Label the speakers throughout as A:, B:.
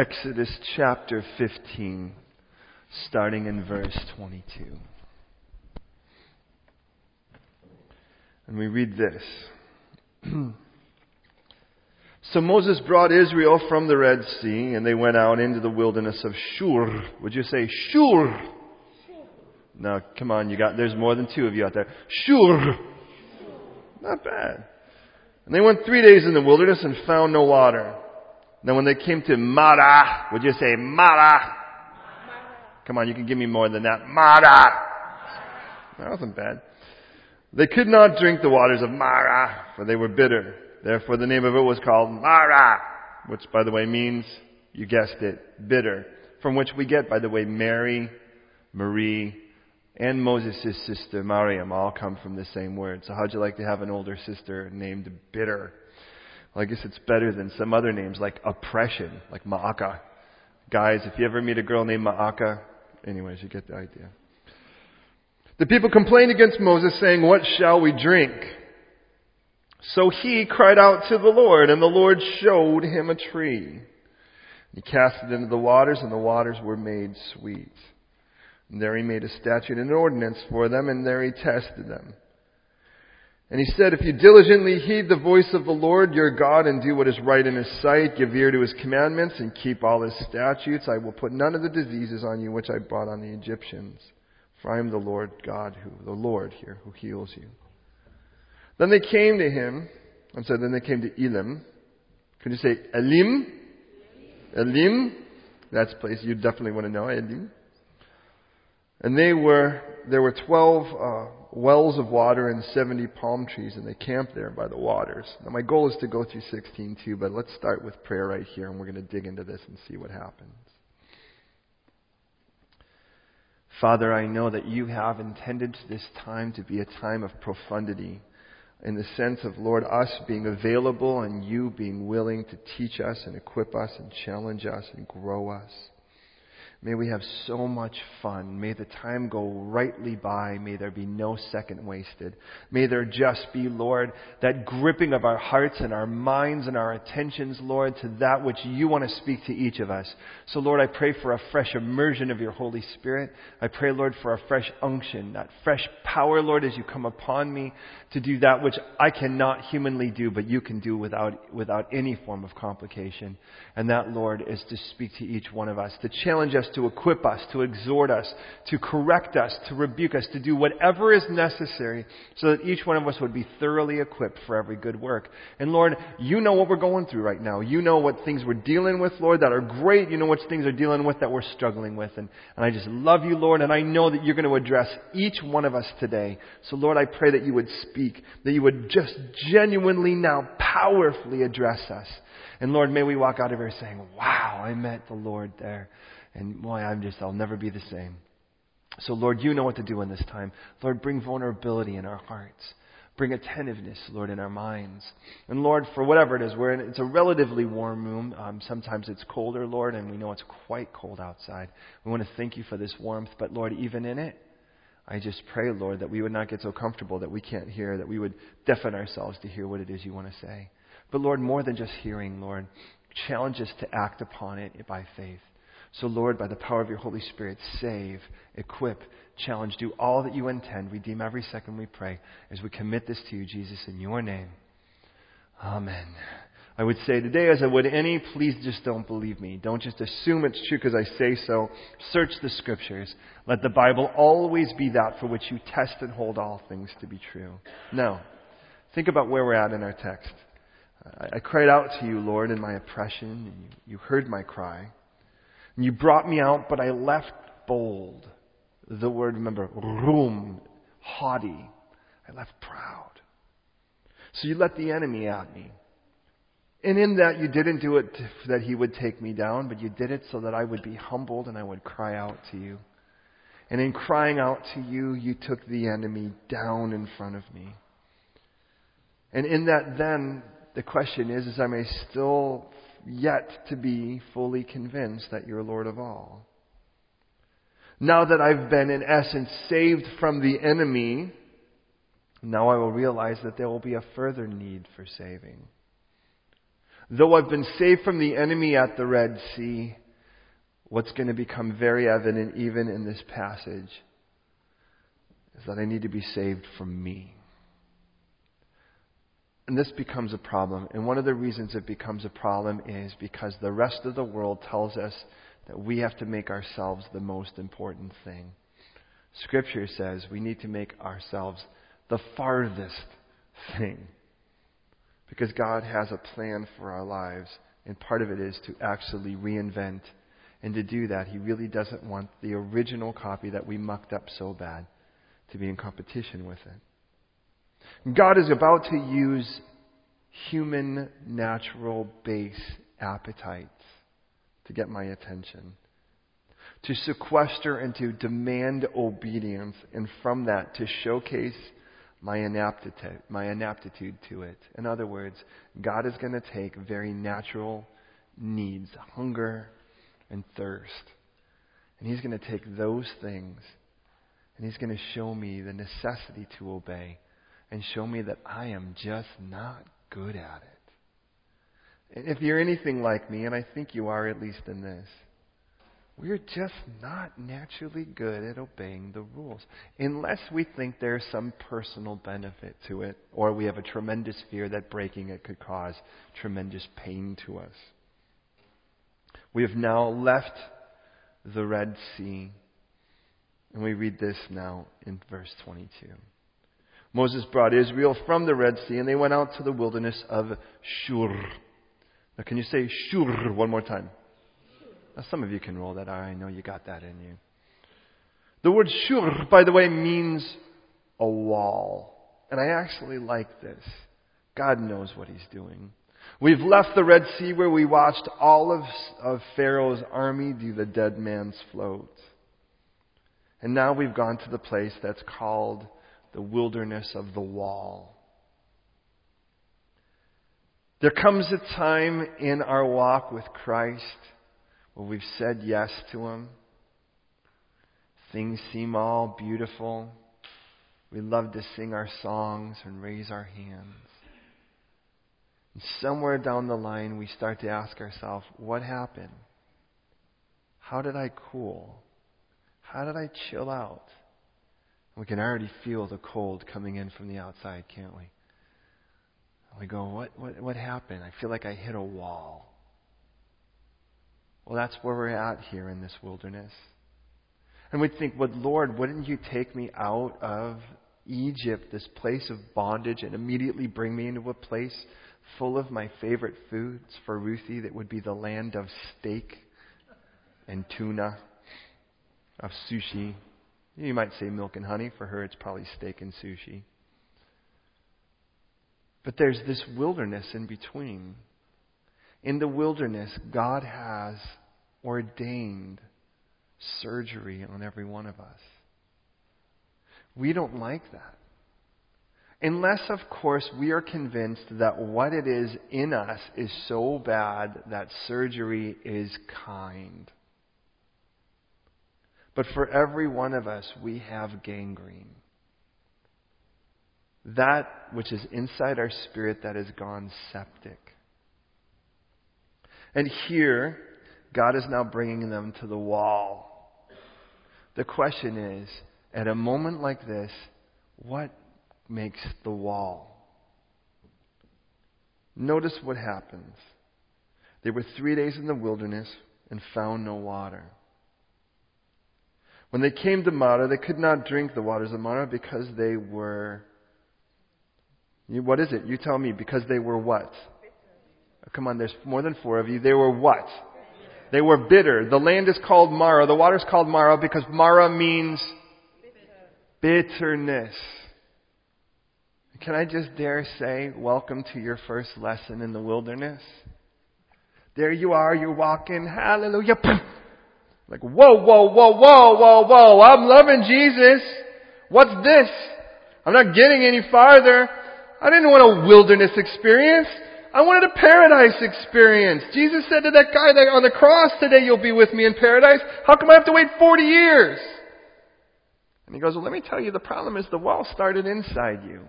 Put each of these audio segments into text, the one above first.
A: Exodus chapter 15, starting in verse 22. And we read this. so Moses brought Israel from the Red Sea, and they went out into the wilderness of Shur. Would you say Shur? No, come on, you got, there's more than two of you out there. Shur. Not bad. And they went three days in the wilderness and found no water. Then when they came to Mara, would you say Mara? Come on, you can give me more than that. Mara. That wasn't bad. They could not drink the waters of Mara, for they were bitter. Therefore the name of it was called Mara, which by the way means, you guessed it, bitter. From which we get, by the way, Mary, Marie, and Moses' sister Mariam all come from the same word. So how'd you like to have an older sister named Bitter? Well, I guess it's better than some other names like oppression, like Ma'aka. Guys, if you ever meet a girl named Ma'aka, anyways, you get the idea. The people complained against Moses saying, what shall we drink? So he cried out to the Lord and the Lord showed him a tree. He cast it into the waters and the waters were made sweet. And there he made a statute and an ordinance for them, and there he tested them. And he said, If you diligently heed the voice of the Lord your God and do what is right in his sight, give ear to his commandments, and keep all his statutes, I will put none of the diseases on you which I brought on the Egyptians. For I am the Lord God who, the Lord here, who heals you. Then they came to him, I'm sorry, then they came to Elim. Can you say Elim? Elim? That's a place you definitely want to know, Elim. And they were, there were 12 uh, wells of water and 70 palm trees, and they camped there by the waters. Now, my goal is to go through 16 too, but let's start with prayer right here, and we're going to dig into this and see what happens. Father, I know that you have intended this time to be a time of profundity in the sense of, Lord, us being available and you being willing to teach us and equip us and challenge us and grow us. May we have so much fun. May the time go rightly by. May there be no second wasted. May there just be, Lord, that gripping of our hearts and our minds and our attentions, Lord, to that which you want to speak to each of us. So, Lord, I pray for a fresh immersion of your Holy Spirit. I pray, Lord, for a fresh unction, that fresh power, Lord, as you come upon me to do that which I cannot humanly do, but you can do without, without any form of complication. And that, Lord, is to speak to each one of us, to challenge us, to equip us, to exhort us, to correct us, to rebuke us, to do whatever is necessary so that each one of us would be thoroughly equipped for every good work. And Lord, you know what we're going through right now. You know what things we're dealing with, Lord, that are great. You know what things are dealing with that we're struggling with. And, and I just love you, Lord, and I know that you're going to address each one of us today. So Lord, I pray that you would speak, that you would just genuinely now powerfully address us. And Lord, may we walk out of here saying, wow, I met the Lord there. And why I'm just, I'll never be the same. So Lord, you know what to do in this time. Lord, bring vulnerability in our hearts. Bring attentiveness, Lord, in our minds. And Lord, for whatever it is, we're in, it's a relatively warm room. Um, sometimes it's colder, Lord, and we know it's quite cold outside. We want to thank you for this warmth, but Lord, even in it, I just pray, Lord, that we would not get so comfortable that we can't hear, that we would deafen ourselves to hear what it is you want to say. But Lord, more than just hearing, Lord, challenge us to act upon it by faith. So, Lord, by the power of your Holy Spirit, save, equip, challenge, do all that you intend. Redeem every second we pray as we commit this to you, Jesus, in your name. Amen. I would say today, as I would any, please just don't believe me. Don't just assume it's true because I say so. Search the scriptures. Let the Bible always be that for which you test and hold all things to be true. Now, think about where we're at in our text. I, I cried out to you, Lord, in my oppression, and you, you heard my cry. You brought me out, but I left bold. The word, remember, rum, haughty. I left proud. So you let the enemy at me. And in that, you didn't do it that he would take me down, but you did it so that I would be humbled and I would cry out to you. And in crying out to you, you took the enemy down in front of me. And in that, then, the question is, is am I still yet to be fully convinced that you're Lord of all? Now that I've been, in essence, saved from the enemy, now I will realize that there will be a further need for saving. Though I've been saved from the enemy at the Red Sea, what's going to become very evident even in this passage is that I need to be saved from me. And this becomes a problem. And one of the reasons it becomes a problem is because the rest of the world tells us that we have to make ourselves the most important thing. Scripture says we need to make ourselves the farthest thing. Because God has a plan for our lives, and part of it is to actually reinvent. And to do that, He really doesn't want the original copy that we mucked up so bad to be in competition with it. God is about to use human, natural base appetites to get my attention, to sequester and to demand obedience, and from that to showcase my inaptitude, my inaptitude to it. In other words, God is going to take very natural needs, hunger and thirst, and He's going to take those things and He's going to show me the necessity to obey and show me that I am just not good at it. And if you're anything like me, and I think you are at least in this, we're just not naturally good at obeying the rules. Unless we think there's some personal benefit to it, or we have a tremendous fear that breaking it could cause tremendous pain to us. We have now left the Red Sea. And we read this now in verse 22. Moses brought Israel from the Red Sea, and they went out to the wilderness of Shur. Now, can you say Shur one more time? Now, some of you can roll that R. I know you got that in you. The word Shur, by the way, means a wall. And I actually like this. God knows what he's doing. We've left the Red Sea where we watched all of, of Pharaoh's army do the dead man's float. And now we've gone to the place that's called the wilderness of the wall. There comes a time in our walk with Christ where we've said yes to Him. Things seem all beautiful. We love to sing our songs and raise our hands. And somewhere down the line, we start to ask ourselves, what happened? How did I cool? How did I chill out? We can already feel the cold coming in from the outside, can't we? we go, what, what, what happened? I feel like I hit a wall. Well, that's where we're at here in this wilderness. And we'd think, well, Lord, wouldn't you take me out of Egypt, this place of bondage, and immediately bring me into a place full of my favorite foods for Ruthie that would be the land of steak and tuna, of sushi. You might say milk and honey. For her, it's probably steak and sushi. But there's this wilderness in between. In the wilderness, God has ordained surgery on every one of us. We don't like that. Unless, of course, we are convinced that what it is in us is so bad that surgery is kind. But for every one of us, we have gangrene. That which is inside our spirit that has gone septic. And here, God is now bringing them to the wall. The question is, at a moment like this, what makes the wall. Notice what happens. They were three days in the wilderness and found no water. When they came to Mara, they could not drink the waters of Mara because they were. What is it? You tell me. Because they were what? Oh, come on, there's more than four of you. They were what? They were bitter. The land is called Mara. The water is called Mara because Mara means bitterness. Can I just dare say, welcome to your first lesson in the wilderness? There you are, you're walking, hallelujah. Like, whoa, whoa, whoa, whoa, whoa, whoa, I'm loving Jesus. What's this? I'm not getting any farther. I didn't want a wilderness experience. I wanted a paradise experience. Jesus said to that guy that on the cross, today you'll be with me in paradise. How come I have to wait 40 years? And he goes, well, let me tell you, the problem is the wall started inside you.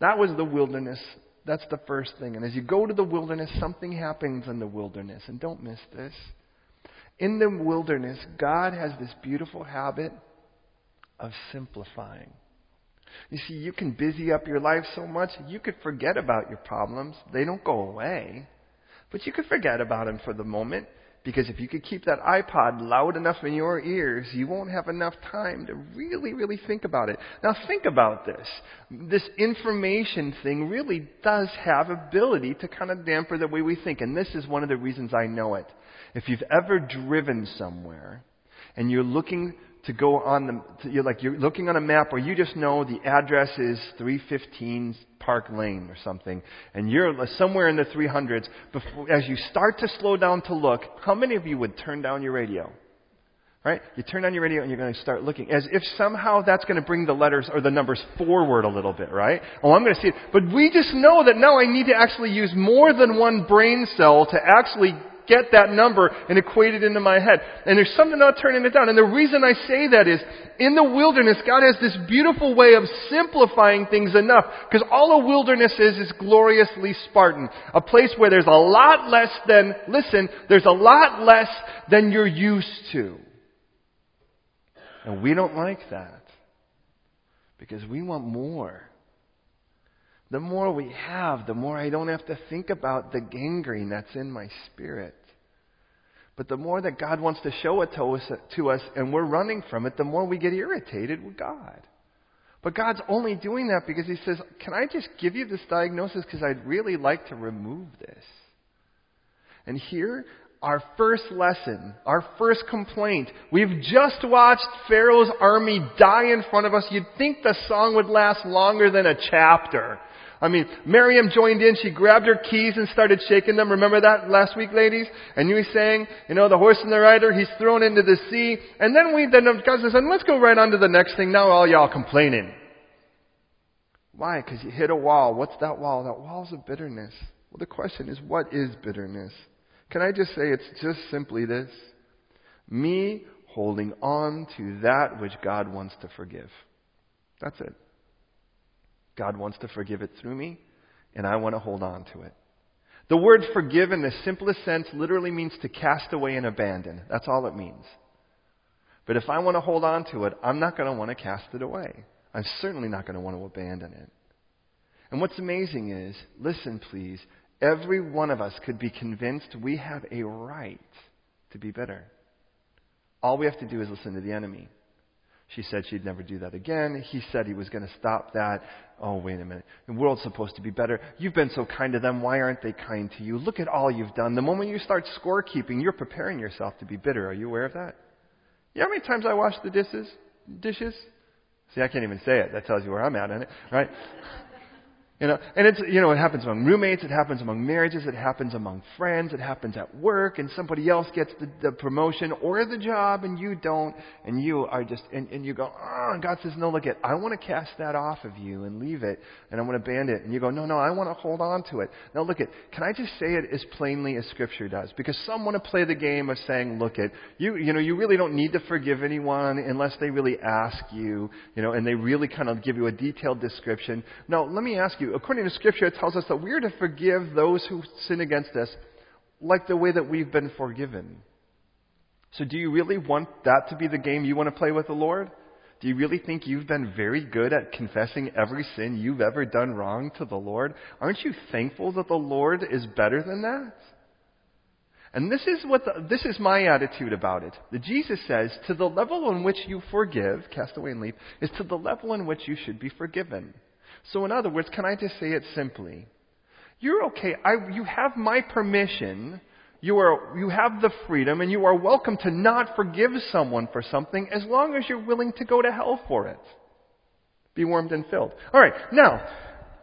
A: That was the wilderness That's the first thing. And as you go to the wilderness, something happens in the wilderness. And don't miss this. In the wilderness, God has this beautiful habit of simplifying. You see, you can busy up your life so much, you could forget about your problems. They don't go away. But you could forget about them for the moment. Because if you could keep that iPod loud enough in your ears, you won't have enough time to really, really think about it. Now think about this. This information thing really does have ability to kind of damper the way we think. And this is one of the reasons I know it. If you've ever driven somewhere and you're looking to go on the, you're like, you're looking on a map where you just know the address is 315 Park Lane or something, and you're somewhere in the 300s, before, as you start to slow down to look, how many of you would turn down your radio? Right? You turn on your radio and you're going to start looking as if somehow that's going to bring the letters or the numbers forward a little bit, right? Oh, I'm going to see it. But we just know that now I need to actually use more than one brain cell to actually get that number and equate it into my head. And there's something about turning it down. And the reason I say that is, in the wilderness, God has this beautiful way of simplifying things enough. Because all a wilderness is, is gloriously Spartan. A place where there's a lot less than, listen, there's a lot less than you're used to. And we don't like that. Because we want more. The more we have, the more I don't have to think about the gangrene that's in my spirit. But the more that God wants to show it to us, to us and we're running from it, the more we get irritated with God. But God's only doing that because He says, Can I just give you this diagnosis because I'd really like to remove this? And here, our first lesson, our first complaint. We've just watched Pharaoh's army die in front of us. You'd think the song would last longer than a chapter. I mean, Miriam joined in. She grabbed her keys and started shaking them. Remember that last week, ladies? And you were saying, you know, the horse and the rider, he's thrown into the sea. And then we, then God says, and let's go right on to the next thing. Now all y'all complaining. Why? Because you hit a wall. What's that wall? That wall's of bitterness. Well, the question is, what is bitterness? Can I just say it's just simply this? Me holding on to that which God wants to forgive. That's it. God wants to forgive it through me, and I want to hold on to it. The word forgive in the simplest sense literally means to cast away and abandon. That's all it means. But if I want to hold on to it, I'm not going to want to cast it away. I'm certainly not going to want to abandon it. And what's amazing is, listen please, every one of us could be convinced we have a right to be bitter. All we have to do is listen to the enemy. She said she'd never do that again. He said he was going to stop that. Oh, wait a minute. The world's supposed to be better. You've been so kind to them. Why aren't they kind to you? Look at all you've done. The moment you start scorekeeping, you're preparing yourself to be bitter. Are you aware of that? You know how many times I wash the dishes? Dishes? See, I can't even say it. That tells you where I'm at in it, right? You know, and it's, you know, it happens among roommates, it happens among marriages, it happens among friends, it happens at work, and somebody else gets the, the promotion or the job and you don't, and you are just, and, and you go, oh, and God says, no, look at, I want to cast that off of you and leave it, and I want to ban it. And you go, no, no, I want to hold on to it. Now look at, can I just say it as plainly as Scripture does? Because some want to play the game of saying, look at, you, you know, you really don't need to forgive anyone unless they really ask you, you know, and they really kind of give you a detailed description. No, let me ask you, according to Scripture, it tells us that we're to forgive those who sin against us like the way that we've been forgiven. So, do you really want that to be the game you want to play with the Lord? Do you really think you've been very good at confessing every sin you've ever done wrong to the Lord? Aren't you thankful that the Lord is better than that? And this is what the, this is my attitude about it. Jesus says, to the level in which you forgive, cast away and leave, is to the level in which you should be forgiven. So, in other words, can I just say it simply? You're okay. I, you have my permission. You, are, you have the freedom, and you are welcome to not forgive someone for something as long as you're willing to go to hell for it. Be warmed and filled. All right, now,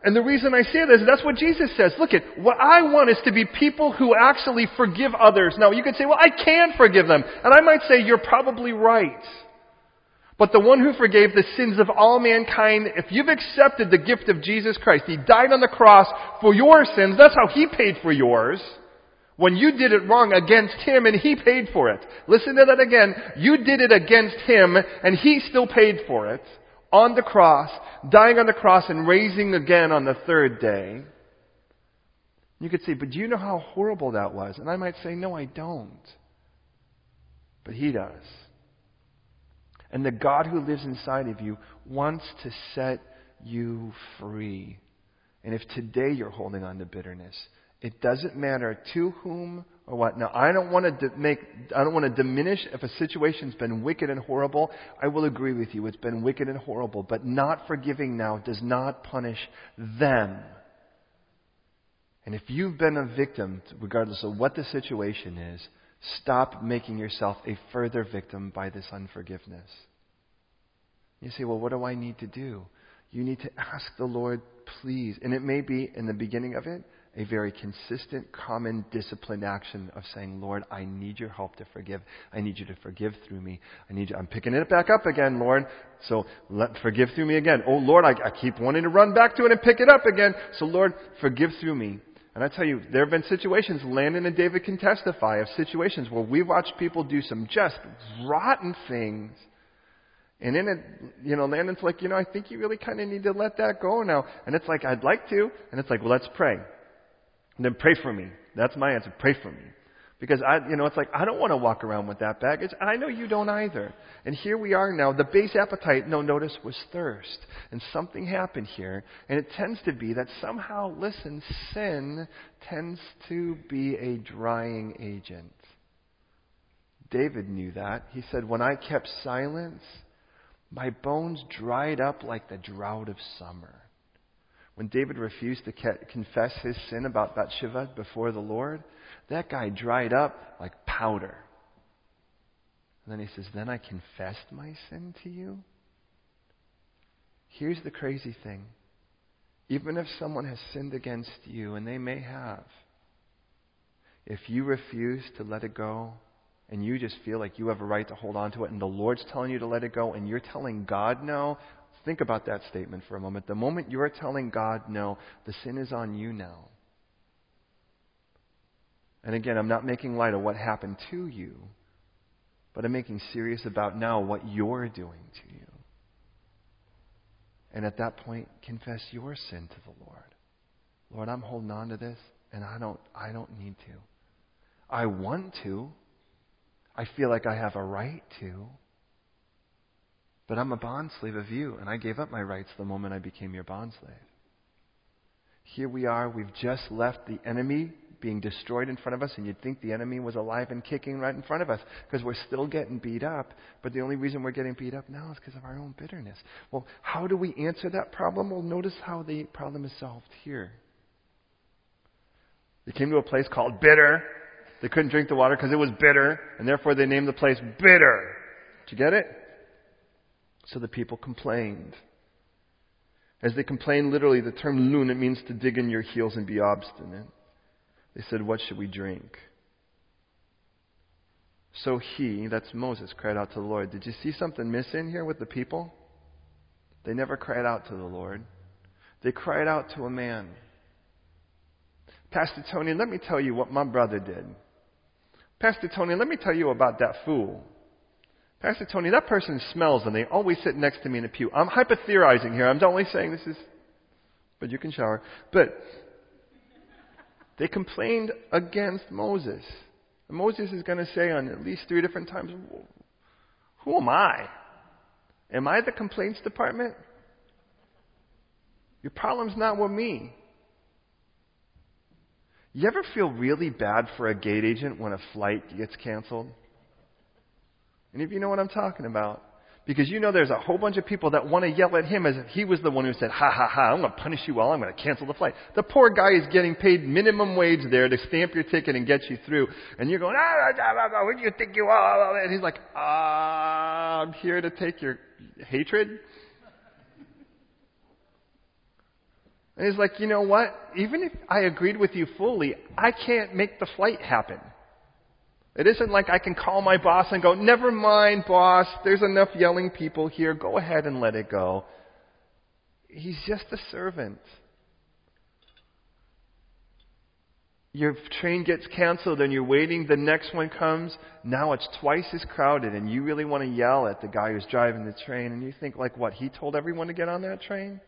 A: and the reason I say this, that's what Jesus says. Look at, what I want is to be people who actually forgive others. Now, you could say, well, I can't forgive them. And I might say, you're probably right. But the one who forgave the sins of all mankind, if you've accepted the gift of Jesus Christ, He died on the cross for your sins, that's how He paid for yours. When you did it wrong against Him and He paid for it. Listen to that again. You did it against Him and He still paid for it. On the cross, dying on the cross and raising again on the third day. You could say, but do you know how horrible that was? And I might say, no, I don't. But He does. And the God who lives inside of you wants to set you free. And if today you're holding on to bitterness, it doesn't matter to whom or what. Now, I don't want to make, I don't want to diminish if a situation's been wicked and horrible. I will agree with you. It's been wicked and horrible. But not forgiving now does not punish them. And if you've been a victim, regardless of what the situation is, stop making yourself a further victim by this unforgiveness. You say, well, what do I need to do? You need to ask the Lord, please. And it may be in the beginning of it, a very consistent, common, disciplined action of saying, Lord, I need your help to forgive. I need you to forgive through me. I need you. I'm picking it back up again, Lord. So let, forgive through me again. Oh, Lord, I, I keep wanting to run back to it and pick it up again. So, Lord, forgive through me. And I tell you, there have been situations, Landon and David can testify of situations where we watched people do some just rotten things. And then it, you know, Landon's like, you know, I think you really kind of need to let that go now. And it's like, I'd like to. And it's like, well, let's pray. And then pray for me. That's my answer. Pray for me. Because I, you know, it's like, I don't want to walk around with that baggage. And I know you don't either. And here we are now. The base appetite, no, notice, was thirst. And something happened here. And it tends to be that somehow, listen, sin tends to be a drying agent. David knew that. He said, When I kept silence, my bones dried up like the drought of summer. When David refused to confess his sin about Bathsheba before the Lord, that guy dried up like powder. And then he says, Then I confessed my sin to you. Here's the crazy thing. Even if someone has sinned against you, and they may have, if you refuse to let it go, and you just feel like you have a right to hold on to it, and the Lord's telling you to let it go, and you're telling God no, think about that statement for a moment. The moment you're telling God no, the sin is on you now. And again, I'm not making light of what happened to you, but I'm making serious about now what you're doing to you. And at that point, confess your sin to the Lord. Lord, I'm holding on to this, and I don't, I don't need to. I want to. I feel like I have a right to. But I'm a bondslave of you, and I gave up my rights the moment I became your bondslave. Here we are, we've just left the enemy being destroyed in front of us, and you'd think the enemy was alive and kicking right in front of us because we're still getting beat up. But the only reason we're getting beat up now is because of our own bitterness. Well, how do we answer that problem? Well, notice how the problem is solved here. They came to a place called Bitter. They couldn't drink the water because it was bitter, and therefore they named the place Bitter. Did you get it? So the people complained. As they complained, literally, the term lun, it means to dig in your heels and be obstinate. They said, What should we drink? So he, that's Moses, cried out to the Lord. Did you see something missing here with the people? They never cried out to the Lord. They cried out to a man. Pastor Tony, let me tell you what my brother did. Pastor Tony, let me tell you about that fool. Pastor Tony, that person smells and they always sit next to me in a pew. I'm hypotheorizing here. I'm only saying this is, but you can shower. But they complained against Moses. And Moses is going to say on at least three different times, Who am I? Am I the complaints department? Your problem's not with me. You ever feel really bad for a gate agent when a flight gets canceled? Any of you know what I'm talking about? Because you know there's a whole bunch of people that want to yell at him as if he was the one who said, ha ha ha, I'm going to punish you all, I'm going to cancel the flight. The poor guy is getting paid minimum wage there to stamp your ticket and get you through. And you're going, ah, ah, ah, ah, who do you think you are? And he's like, ah, I'm here to take your hatred. And he's like, you know what? Even if I agreed with you fully, I can't make the flight happen. It isn't like I can call my boss and go, never mind, boss, there's enough yelling people here, go ahead and let it go. He's just a servant. Your train gets canceled and you're waiting, the next one comes, now it's twice as crowded and you really want to yell at the guy who's driving the train and you think like what, he told everyone to get on that train?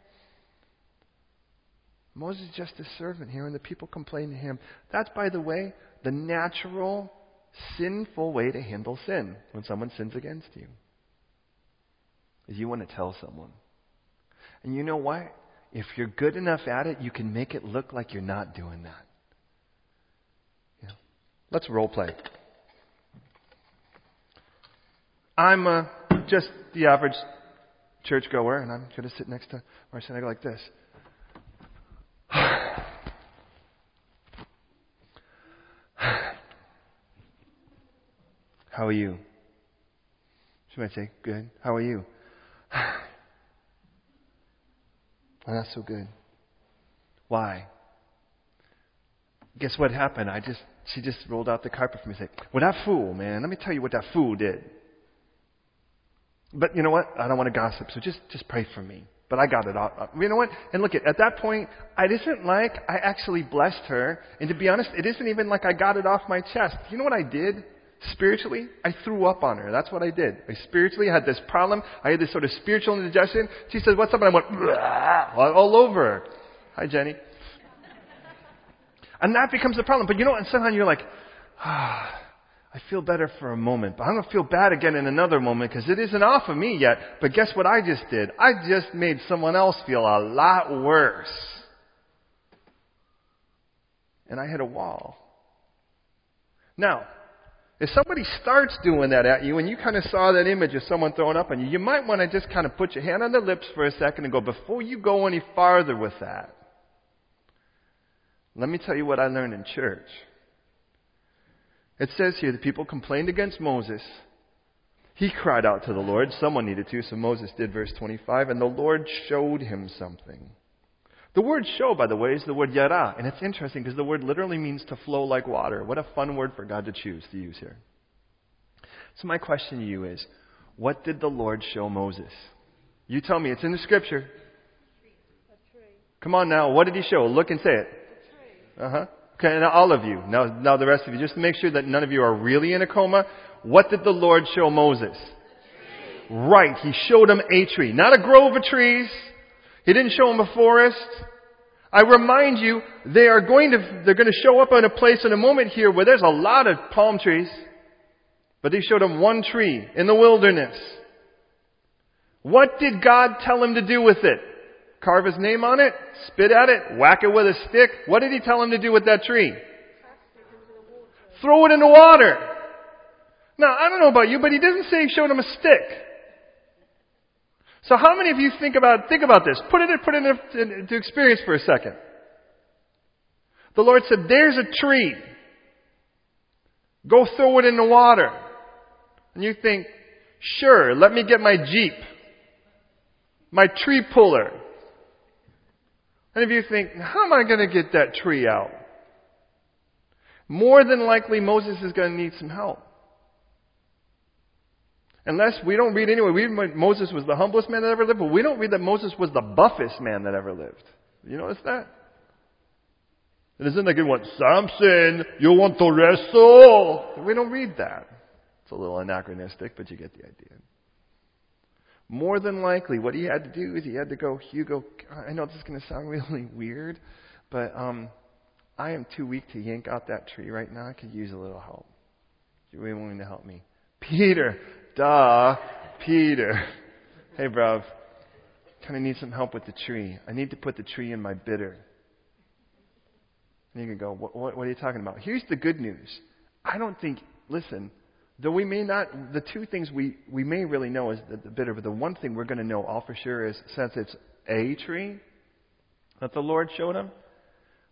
A: Moses is just a servant here, and the people complain to him. That's, by the way, the natural, sinful way to handle sin when someone sins against you. Is you want to tell someone. And you know what? If you're good enough at it, you can make it look like you're not doing that. Yeah. Let's role play. I'm uh, just the average churchgoer, and I'm going to sit next to I go like this. How are you? She might say, Good. How are you? Oh, that's so good. Why? Guess what happened? I just she just rolled out the carpet for me and said, Well that fool, man, let me tell you what that fool did. But you know what? I don't want to gossip, so just just pray for me. But I got it all. Uh, you know what? And look, at, at that point, it isn't like I actually blessed her. And to be honest, it isn't even like I got it off my chest. You know what I did? Spiritually, I threw up on her. That's what I did. I spiritually had this problem. I had this sort of spiritual indigestion. She said, what's up? And I went, all over her. Hi, Jenny. And that becomes the problem. But you know, and somehow you're like, ah, I feel better for a moment, but I'm going to feel bad again in another moment because it isn't off of me yet. But guess what I just did? I just made someone else feel a lot worse. And I hit a wall. Now, if somebody starts doing that at you and you kind of saw that image of someone throwing up on you, you might want to just kind of put your hand on their lips for a second and go, before you go any farther with that, let me tell you what I learned in church. It says here the people complained against Moses. He cried out to the Lord. Someone needed to, so Moses did, verse 25, and the Lord showed him something. The word show, by the way, is the word yara. And it's interesting because the word literally means to flow like water. What a fun word for God to choose to use here. So my question to you is, what did the Lord show Moses? You tell me. It's in the scripture. Come on now. What did he show? Look and say it. Uh huh. Okay, now all of you. Now, now the rest of you. Just to make sure that none of you are really in a coma. What did the Lord show Moses? Right. He showed him a tree. Not a grove of trees. He didn't show him a forest. I remind you, they are going to, they're going to show up in a place in a moment here where there's a lot of palm trees. But he showed him one tree in the wilderness. What did God tell him to do with it? Carve his name on it? Spit at it? Whack it with a stick? What did he tell him to do with that tree? Throw it in the water. Now, I don't know about you, but he doesn't say he showed him a stick. So how many of you think about, think about this? Put it, put it into experience for a second. The Lord said, there's a tree. Go throw it in the water. And you think, sure, let me get my Jeep. My tree puller. And if you think, how am I going to get that tree out? More than likely Moses is going to need some help. Unless we don't read anyway, we read Moses was the humblest man that ever lived, but we don't read that Moses was the buffest man that ever lived. You notice that? It isn't like it went, Samson, you want to wrestle? We don't read that. It's a little anachronistic, but you get the idea. More than likely, what he had to do is he had to go, Hugo, I know this is going to sound really weird, but um, I am too weak to yank out that tree right now. I could use a little help. You're really willing to help me. Peter, Duh, Peter. Hey, bruv. Kind of need some help with the tree. I need to put the tree in my bitter. And you can go, what, what, what are you talking about? Here's the good news. I don't think, listen, though we may not, the two things we, we may really know is the, the bitter, but the one thing we're going to know all for sure is since it's a tree that the Lord showed him,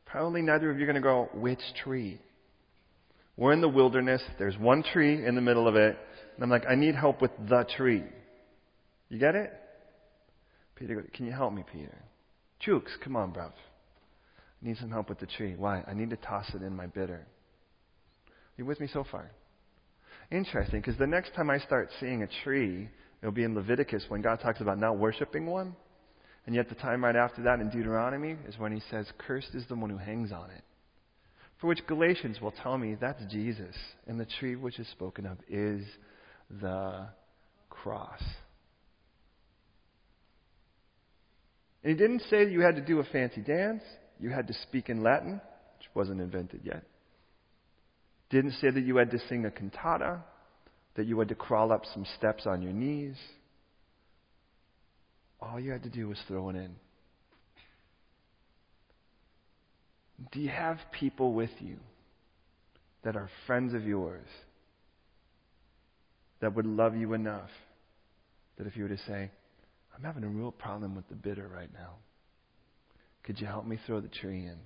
A: probably neither of you are going to go, which tree? We're in the wilderness. There's one tree in the middle of it. And I'm like, I need help with the tree. You get it? Peter, can you help me, Peter? Jukes, come on, bruv. I need some help with the tree. Why? I need to toss it in my bitter. You with me so far? Interesting, because the next time I start seeing a tree, it'll be in Leviticus when God talks about not worshiping one. And yet the time right after that in Deuteronomy is when he says, Cursed is the one who hangs on it. For which Galatians will tell me that's Jesus, and the tree which is spoken of is the cross. And he didn't say that you had to do a fancy dance. you had to speak in Latin, which wasn't invented yet. Didn't say that you had to sing a cantata, that you had to crawl up some steps on your knees. All you had to do was throw it in. Do you have people with you that are friends of yours that would love you enough that if you were to say, I'm having a real problem with the bitter right now, could you help me throw the tree in?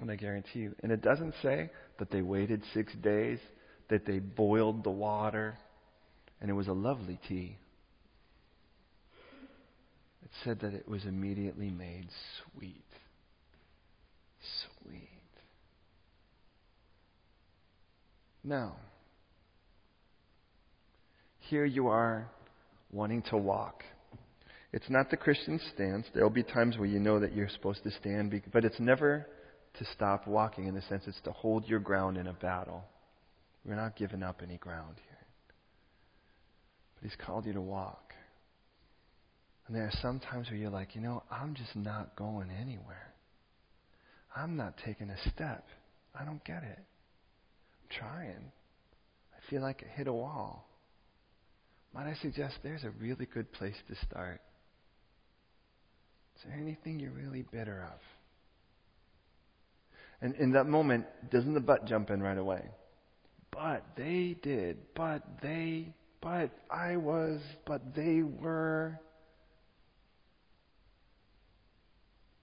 A: And I guarantee you, and it doesn't say that they waited six days, that they boiled the water, and it was a lovely tea. It said that it was immediately made sweet. Sweet. Now, here you are wanting to walk. It's not the Christian stance. There will be times where you know that you're supposed to stand, but it's never to stop walking in the sense it's to hold your ground in a battle. We're not giving up any ground here. But He's called you to walk. And there are some times where you're like, you know, I'm just not going anywhere. I'm not taking a step. I don't get it. I'm trying. I feel like I hit a wall. Might I suggest there's a really good place to start? Is there anything you're really bitter of? And in that moment, doesn't the butt jump in right away? But they did. But they. But I was. But they were.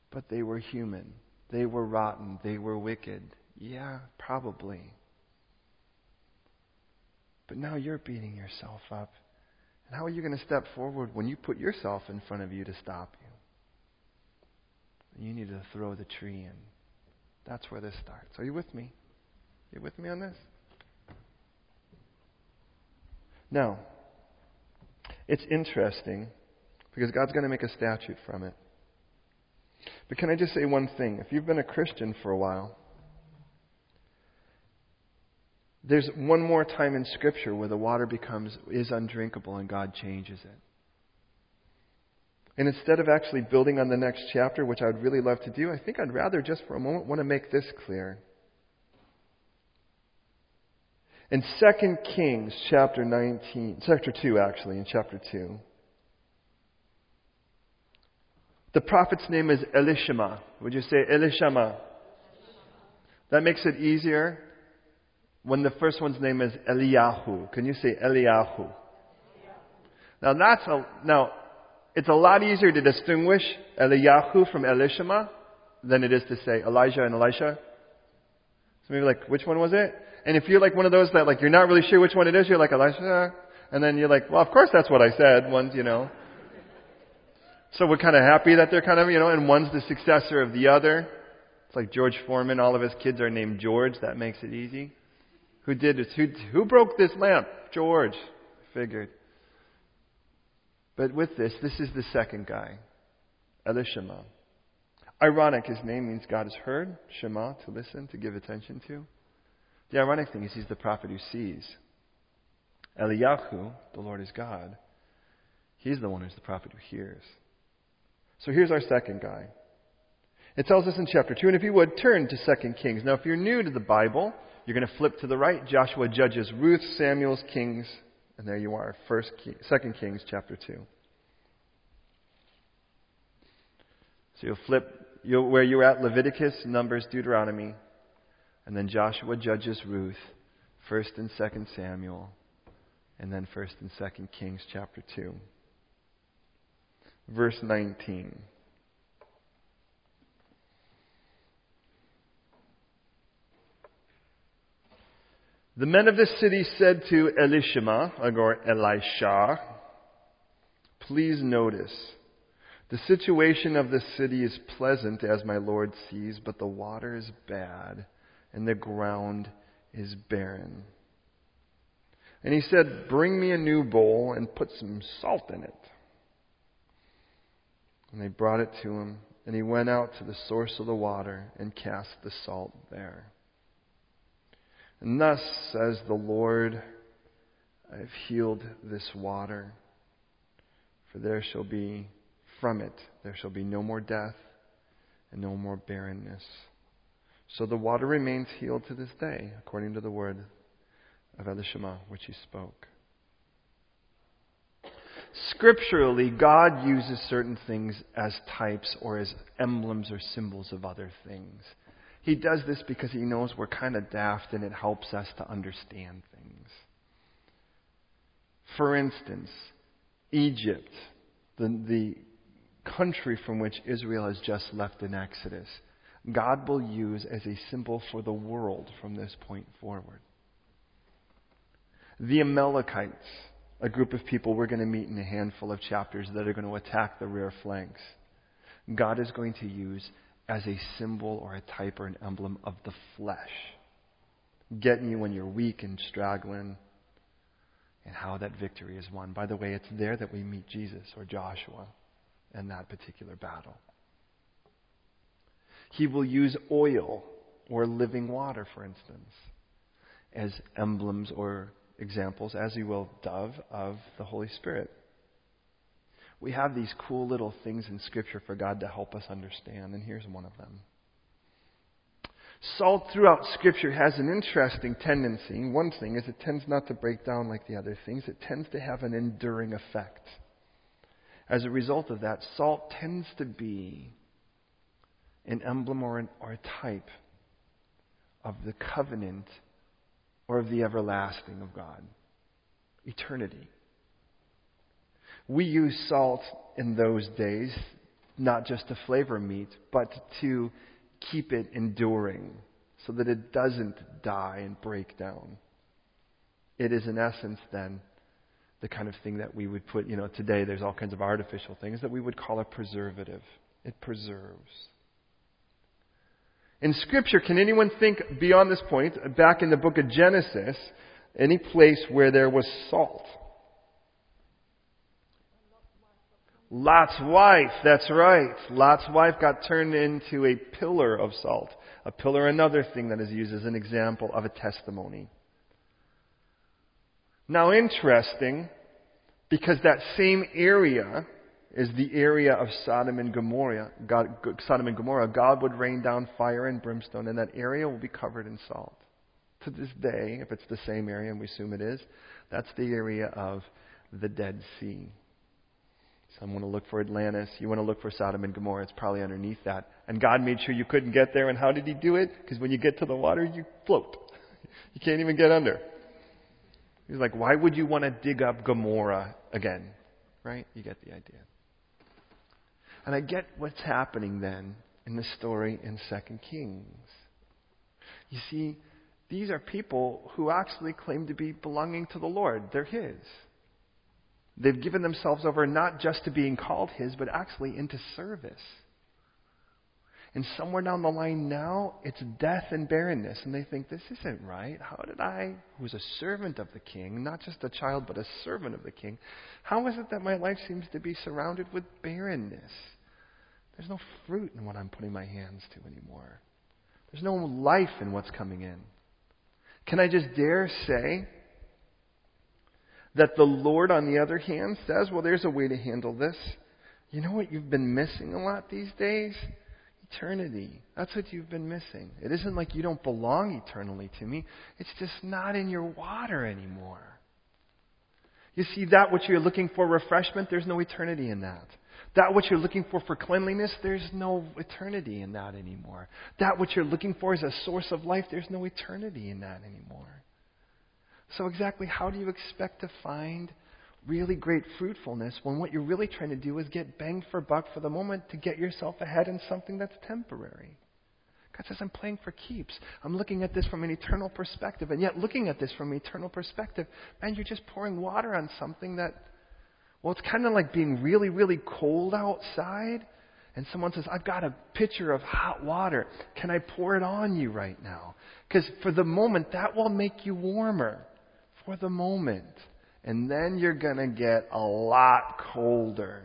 A: But they were human. They were rotten. They were wicked. Yeah, probably. But now you're beating yourself up. How are you going to step forward when you put yourself in front of you to stop you? You need to throw the tree in. That's where this starts. Are you with me? You with me on this? Now, it's interesting because God's going to make a statute from it. But can I just say one thing? If you've been a Christian for a while, there's one more time in Scripture where the water becomes is undrinkable and God changes it. And instead of actually building on the next chapter, which I would really love to do, I think I'd rather just for a moment want to make this clear. In 2 Kings chapter 19, chapter 2 actually, in chapter 2, the prophet's name is Elishama. Would you say Elishama? That makes it easier when the first one's name is Eliyahu. Can you say Eliyahu? Now that's a, now it's a lot easier to distinguish Eliyahu from Elishama than it is to say Elijah and Elisha. So maybe like, which one was it? And if you're like one of those that like you're not really sure which one it is, you're like Elisha, and then you're like, well, of course that's what I said. One's, you know. So we're kind of happy that they're kind of, you know, and one's the successor of the other. It's like George Foreman. All of his kids are named George. That makes it easy. Who did this? Who, who broke this lamp? George. Figured. But with this, this is the second guy, Elishama. Ironic, his name means God has heard, Shema, to listen, to give attention to. The ironic thing is he's the prophet who sees. Eliyahu, the Lord is God. He's the one who's the prophet who hears. So here's our second guy. It tells us in chapter 2, and if you would, turn to 2 Kings. Now, if you're new to the Bible, you're going to flip to the right. Joshua, Judges, Ruth, Samuel's, Kings, and there you are, First, Second Kings, chapter two. So you'll flip you'll, where you're at Leviticus, Numbers, Deuteronomy, and then Joshua, Judges, Ruth, First and Second Samuel, and then First and Second Kings, chapter two, verse nineteen. The men of the city said to Elishama, or Elisha, please notice, the situation of the city is pleasant as my Lord sees, but the water is bad and the ground is barren. And he said, Bring me a new bowl and put some salt in it. And they brought it to him, and he went out to the source of the water and cast the salt there. And thus says the Lord, I have healed this water, for there shall be from it, there shall be no more death, and no more barrenness. So the water remains healed to this day, according to the word of Elishama, which he spoke. Scripturally, God uses certain things as types or as emblems or symbols of other things. He does this because he knows we're kind of daft and it helps us to understand things. For instance, Egypt, the, the country from which Israel has just left in Exodus, God will use as a symbol for the world from this point forward. The Amalekites, a group of people we're going to meet in a handful of chapters that are going to attack the rear flanks. God is going to use as a symbol or a type or an emblem of the flesh, getting you when you're weak and straggling, and how that victory is won. By the way, it's there that we meet Jesus or Joshua in that particular battle. He will use oil or living water, for instance, as emblems or examples, as he will dove of the Holy Spirit. We have these cool little things in Scripture for God to help us understand, and here's one of them. Salt throughout Scripture has an interesting tendency. One thing is it tends not to break down like the other things, it tends to have an enduring effect. As a result of that, salt tends to be an emblem or, an, or a type of the covenant or of the everlasting of God. Eternity. We use salt in those days not just to flavor meat, but to keep it enduring so that it doesn't die and break down. It is, in essence, then, the kind of thing that we would put, you know, today there's all kinds of artificial things that we would call a preservative. It preserves. In Scripture, can anyone think beyond this point, back in the book of Genesis, any place where there was salt? Lot's wife, that's right. Lot's wife got turned into a pillar of salt. A pillar, another thing that is used as an example of a testimony. Now, interesting, because that same area is the area of Sodom and Gomorrah. God, Sodom and Gomorrah, God would rain down fire and brimstone, and that area will be covered in salt. To this day, if it's the same area, and we assume it is, that's the area of the Dead Sea. Some want to look for Atlantis. You want to look for Sodom and Gomorrah. It's probably underneath that. And God made sure you couldn't get there. And how did He do it? Because when you get to the water, you float. You can't even get under. He's like, why would you want to dig up Gomorrah again? Right? You get the idea. And I get what's happening then in the story in 2 Kings. You see, these are people who actually claim to be belonging to the Lord. They're His. They've given themselves over not just to being called His, but actually into service. And somewhere down the line now, it's death and barrenness. And they think, this isn't right. How did I, who was a servant of the king, not just a child, but a servant of the king, how is it that my life seems to be surrounded with barrenness? There's no fruit in what I'm putting my hands to anymore. There's no life in what's coming in. Can I just dare say that the Lord, on the other hand, says, well, there's a way to handle this. You know what you've been missing a lot these days? Eternity. That's what you've been missing. It isn't like you don't belong eternally to me. It's just not in your water anymore. You see, that which you're looking for refreshment, there's no eternity in that. That which you're looking for for cleanliness, there's no eternity in that anymore. That which you're looking for as a source of life, there's no eternity in that anymore. So, exactly how do you expect to find really great fruitfulness when what you're really trying to do is get bang for buck for the moment to get yourself ahead in something that's temporary? God says, I'm playing for keeps. I'm looking at this from an eternal perspective. And yet, looking at this from an eternal perspective, man, you're just pouring water on something that well, it's kind of like being really, really cold outside, and someone says, I've got a pitcher of hot water. Can I pour it on you right now? Because for the moment, that will make you warmer. For the moment. And then you're going to get a lot colder.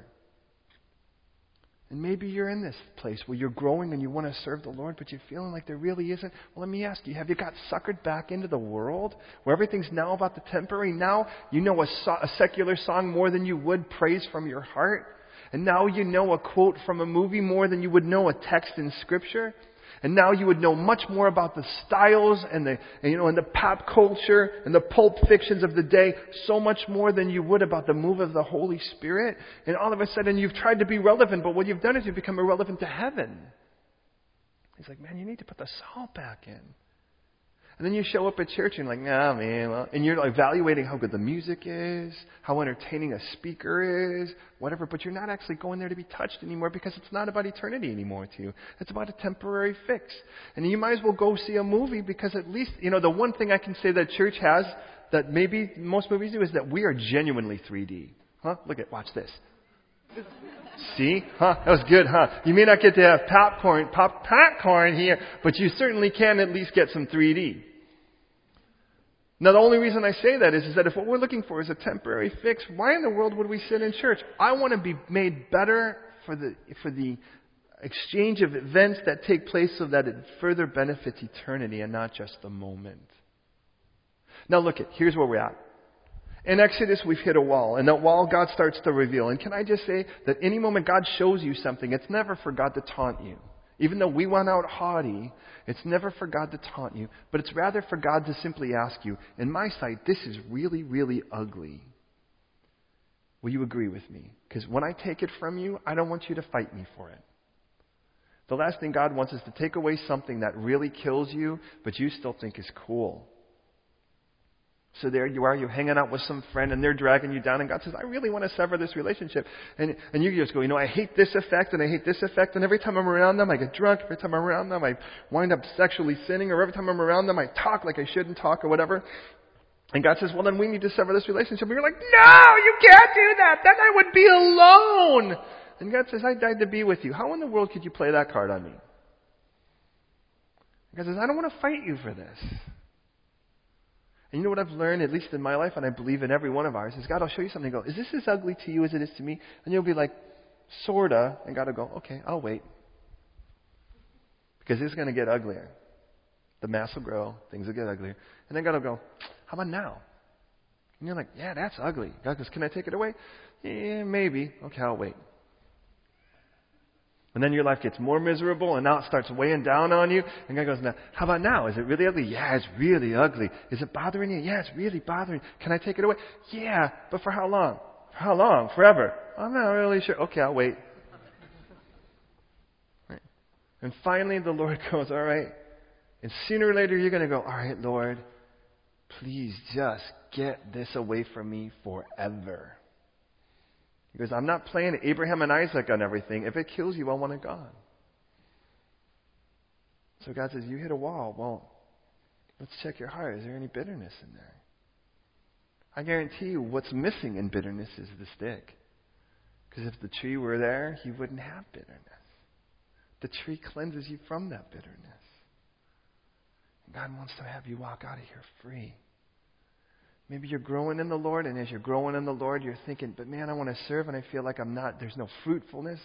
A: And maybe you're in this place where you're growing and you want to serve the Lord, but you're feeling like there really isn't. Well, let me ask you, have you got suckered back into the world where everything's now about the temporary? Now you know a, so- a secular song more than you would praise from your heart? And now you know a quote from a movie more than you would know a text in scripture. And now you would know much more about the styles and the, and, you know, and the pop culture and the pulp fictions of the day, so much more than you would about the move of the Holy Spirit. And all of a sudden you've tried to be relevant, but what you've done is you've become irrelevant to heaven. He's like, man, you need to put the salt back in. And then you show up at church and you're like, nah, man. Well, and you're evaluating how good the music is, how entertaining a speaker is, whatever. But you're not actually going there to be touched anymore because it's not about eternity anymore to you. It's about a temporary fix. And you might as well go see a movie because at least, you know, the one thing I can say that church has that maybe most movies do is that we are genuinely 3D. Huh? Look at, watch this. See? Huh? That was good, huh? You may not get to have popcorn, pop, popcorn here, but you certainly can at least get some 3D. Now, the only reason I say that is, is that if what we're looking for is a temporary fix, why in the world would we sit in church? I want to be made better for the, for the exchange of events that take place so that it further benefits eternity and not just the moment. Now, look at, here's where we're at. In Exodus, we've hit a wall, and that wall God starts to reveal. And can I just say that any moment God shows you something, it's never for God to taunt you. Even though we went out haughty, it's never for God to taunt you, but it's rather for God to simply ask you, in my sight, this is really, really ugly. Will you agree with me? Because when I take it from you, I don't want you to fight me for it. The last thing God wants is to take away something that really kills you, but you still think is cool. So there you are, you're hanging out with some friend and they're dragging you down and God says, I really want to sever this relationship. And, and you just go, you know, I hate this effect and I hate this effect and every time I'm around them I get drunk, every time I'm around them I wind up sexually sinning or every time I'm around them I talk like I shouldn't talk or whatever. And God says, well then we need to sever this relationship. And you're like, no, you can't do that. Then I would be alone. And God says, I died to be with you. How in the world could you play that card on me? God says, I don't want to fight you for this. And you know what I've learned, at least in my life, and I believe in every one of ours, is God, I'll show you something. Go, is this as ugly to you as it is to me? And you'll be like, sorta. And God will go, okay, I'll wait. Because it's going to get uglier. The mass will grow, things will get uglier. And then God will go, how about now? And you're like, yeah, that's ugly. God goes, can I take it away? Yeah, maybe. Okay, I'll wait. And then your life gets more miserable and now it starts weighing down on you. And God goes, now, how about now? Is it really ugly? Yeah, it's really ugly. Is it bothering you? Yeah, it's really bothering. Can I take it away? Yeah, but for how long? For how long? Forever? I'm not really sure. Okay, I'll wait. Right. And finally the Lord goes, all right. And sooner or later you're going to go, all right, Lord, please just get this away from me forever. He goes, I'm not playing Abraham and Isaac on everything. If it kills you, I want it gone. So God says, You hit a wall. Well, let's check your heart. Is there any bitterness in there? I guarantee you, what's missing in bitterness is the stick. Because if the tree were there, you wouldn't have bitterness. The tree cleanses you from that bitterness. God wants to have you walk out of here free. Maybe you're growing in the Lord, and as you're growing in the Lord, you're thinking, but man, I want to serve, and I feel like I'm not, there's no fruitfulness.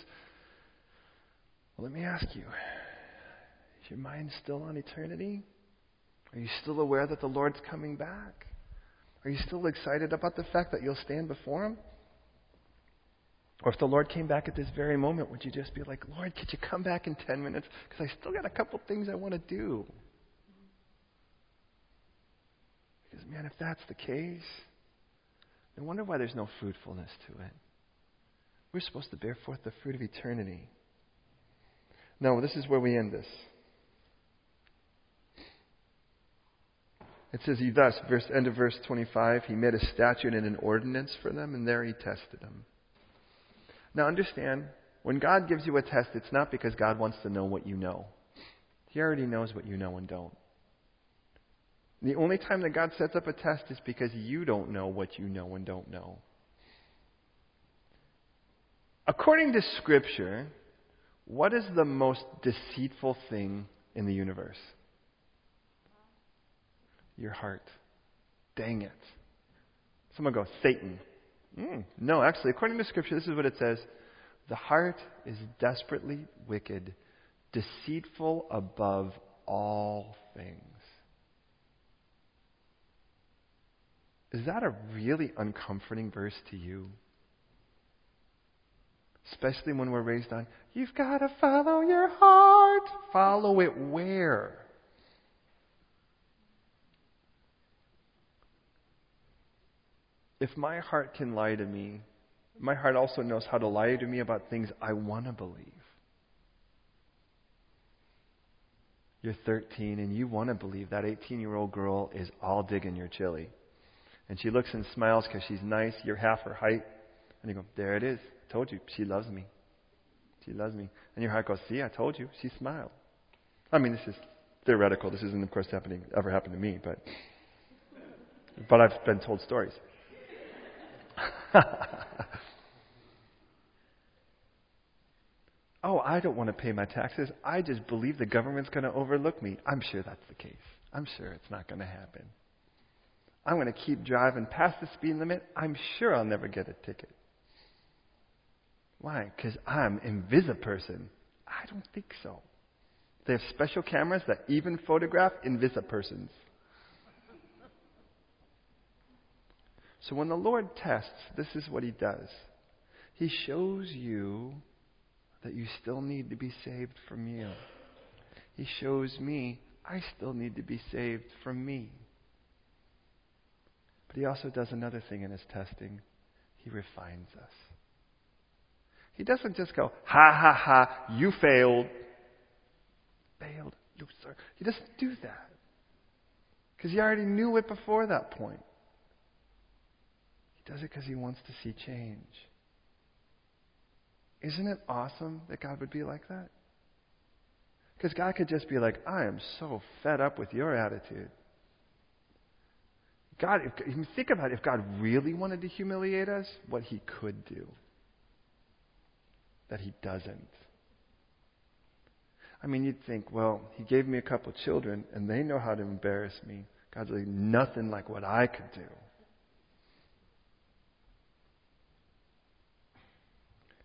A: Well, let me ask you is your mind still on eternity? Are you still aware that the Lord's coming back? Are you still excited about the fact that you'll stand before Him? Or if the Lord came back at this very moment, would you just be like, Lord, could you come back in 10 minutes? Because I still got a couple things I want to do. Because, man, if that's the case, no wonder why there's no fruitfulness to it. We're supposed to bear forth the fruit of eternity. Now, this is where we end this. It says, He thus, verse, end of verse 25, He made a statute and an ordinance for them, and there He tested them. Now, understand, when God gives you a test, it's not because God wants to know what you know. He already knows what you know and don't. The only time that God sets up a test is because you don't know what you know and don't know. According to Scripture, what is the most deceitful thing in the universe? Your heart. Dang it. Someone go, Satan. Mm, no, actually, according to Scripture, this is what it says The heart is desperately wicked, deceitful above all things. Is that a really uncomforting verse to you? Especially when we're raised on, you've got to follow your heart. Follow it where? If my heart can lie to me, my heart also knows how to lie to me about things I want to believe. You're 13 and you want to believe that 18 year old girl is all digging your chili. And she looks and smiles because she's nice. You're half her height. And you go, there it is. Told you. She loves me. She loves me. And your heart goes, see, I told you. She smiled. I mean, this is theoretical. This isn't, of course, happening, ever happened to me, but, but I've been told stories. oh, I don't want to pay my taxes. I just believe the government's going to overlook me. I'm sure that's the case. I'm sure it's not going to happen. I'm going to keep driving past the speed limit. I'm sure I'll never get a ticket. Why? Because I'm invisible person. I don't think so. They have special cameras that even photograph invisible persons. So when the Lord tests, this is what He does. He shows you that you still need to be saved from you. He shows me I still need to be saved from me. But he also does another thing in his testing. He refines us. He doesn't just go, ha ha ha, you failed. Failed, loser. He doesn't do that. Because he already knew it before that point. He does it because he wants to see change. Isn't it awesome that God would be like that? Because God could just be like, I am so fed up with your attitude. God, if, you think about it, if God really wanted to humiliate us, what he could do. That he doesn't. I mean, you'd think, well, he gave me a couple children and they know how to embarrass me. God's like, nothing like what I could do.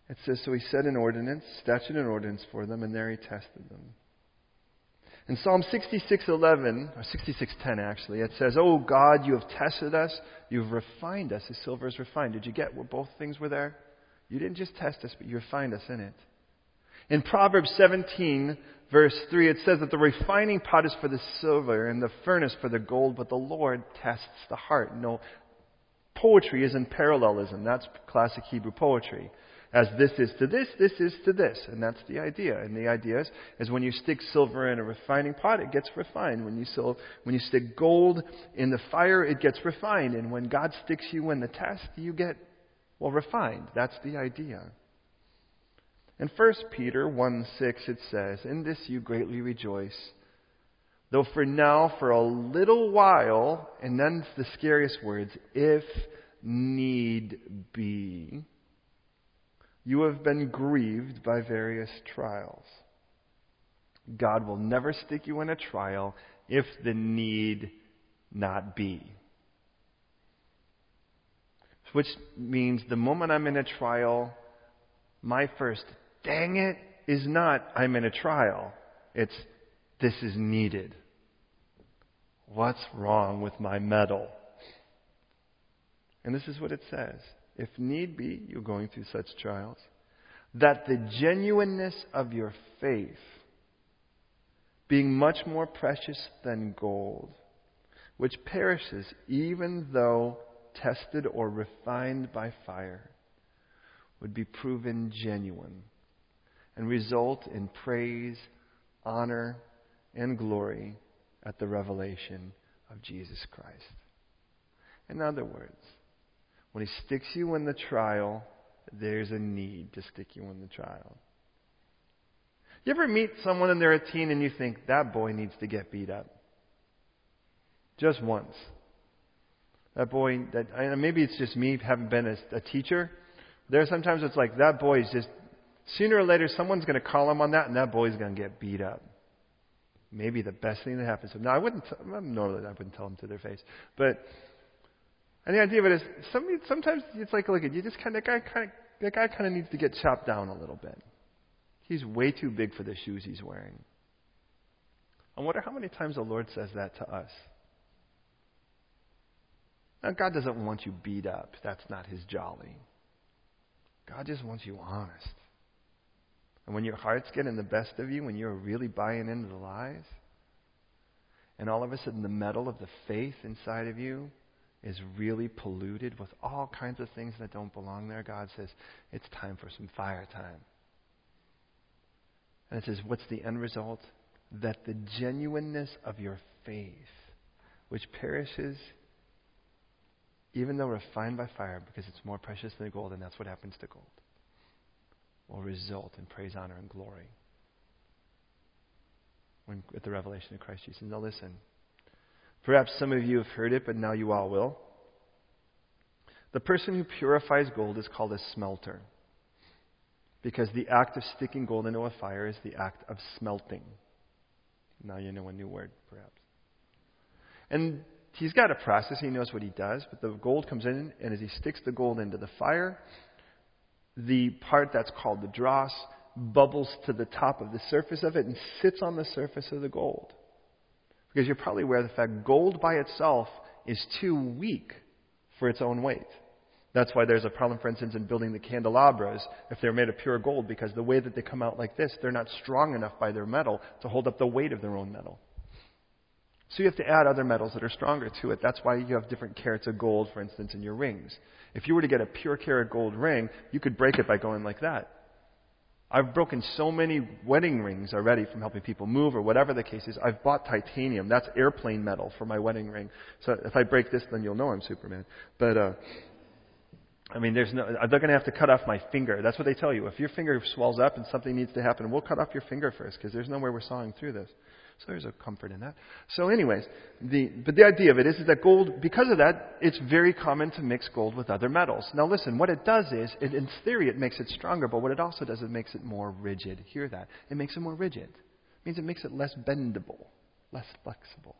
A: It says, so he set an ordinance, statute and ordinance for them, and there he tested them. In Psalm 66:11 or 66:10 actually, it says, "Oh God, you have tested us, you've refined us as silver is refined." Did you get where both things were there? You didn't just test us, but you refined us in it. In Proverbs 17 verse 3, it says that the refining pot is for the silver and the furnace for the gold, but the Lord tests the heart. No, poetry is in parallelism. That's classic Hebrew poetry as this is to this, this is to this. And that's the idea. And the idea is, is when you stick silver in a refining pot, it gets refined. When you, sil- when you stick gold in the fire, it gets refined. And when God sticks you in the test, you get, well, refined. That's the idea. In 1 Peter 1 6, it says, In this you greatly rejoice. Though for now, for a little while, and then the scariest words, if need be you have been grieved by various trials. God will never stick you in a trial if the need not be. Which means the moment I'm in a trial, my first, dang it, is not, I'm in a trial. It's, this is needed. What's wrong with my metal? And this is what it says if need be, you're going through such trials, that the genuineness of your faith, being much more precious than gold, which perishes even though tested or refined by fire, would be proven genuine and result in praise, honor, and glory at the revelation of Jesus Christ. In other words, when He sticks you in the trial, there's a need to stick you in the trial. You ever meet someone and they're a teen and you think, that boy needs to get beat up? Just once. That boy, that, maybe it's just me having been a, a teacher. There sometimes it's like, that boy is just, sooner or later someone's going to call him on that and that boy's going to get beat up. Maybe the best thing that happens. No, I wouldn't, normally I wouldn't tell them to their face. But and the idea of it is, sometimes it's like, look, you just kind of, that guy kind of, that guy kind of needs to get chopped down a little bit. He's way too big for the shoes he's wearing. I wonder how many times the Lord says that to us. Now, God doesn't want you beat up. That's not his jolly. God just wants you honest. And when your heart's getting the best of you, when you're really buying into the lies, and all of a sudden the metal of the faith inside of you is really polluted with all kinds of things that don't belong there, God says, it's time for some fire time. And it says, what's the end result? That the genuineness of your faith, which perishes even though refined by fire, because it's more precious than gold, and that's what happens to gold, will result in praise, honor, and glory when, with the revelation of Christ Jesus. Now, listen. Perhaps some of you have heard it, but now you all will. The person who purifies gold is called a smelter because the act of sticking gold into a fire is the act of smelting. Now you know a new word, perhaps. And he's got a process. He knows what he does. But the gold comes in, and as he sticks the gold into the fire, the part that's called the dross bubbles to the top of the surface of it and sits on the surface of the gold. Because you're probably aware of the fact gold by itself is too weak for its own weight. That's why there's a problem, for instance, in building the candelabras if they're made of pure gold, because the way that they come out like this, they're not strong enough by their metal to hold up the weight of their own metal. So you have to add other metals that are stronger to it. That's why you have different carats of gold, for instance, in your rings. If you were to get a pure carat gold ring, you could break it by going like that. I've broken so many wedding rings already from helping people move or whatever the case is. I've bought titanium. That's airplane metal for my wedding ring. So if I break this, then you'll know I'm Superman. But, uh, I mean, there's no, they're going to have to cut off my finger. That's what they tell you. If your finger swells up and something needs to happen, we'll cut off your finger first because there's no way we're sawing through this. So there's a comfort in that. So anyways, the, but the idea of it is, is that gold, because of that, it's very common to mix gold with other metals. Now listen, what it does is, it, in theory, it makes it stronger, but what it also does, is it makes it more rigid. Hear that. It makes it more rigid. It means it makes it less bendable, less flexible.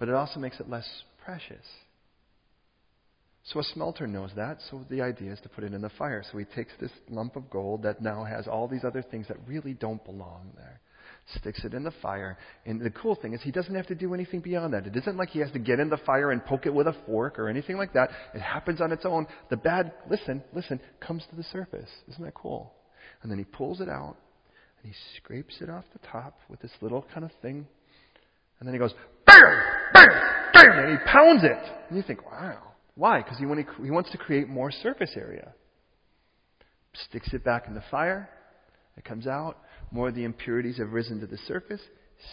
A: But it also makes it less precious. So a smelter knows that, so the idea is to put it in the fire. So he takes this lump of gold that now has all these other things that really don't belong there sticks it in the fire. And the cool thing is he doesn't have to do anything beyond that. It isn't like he has to get in the fire and poke it with a fork or anything like that. It happens on its own. The bad, listen, listen, comes to the surface. Isn't that cool? And then he pulls it out and he scrapes it off the top with this little kind of thing. And then he goes, bam, bam, bam, and he pounds it. And you think, wow. Why? Because he, he wants to create more surface area. Sticks it back in the fire. It comes out more of the impurities have risen to the surface,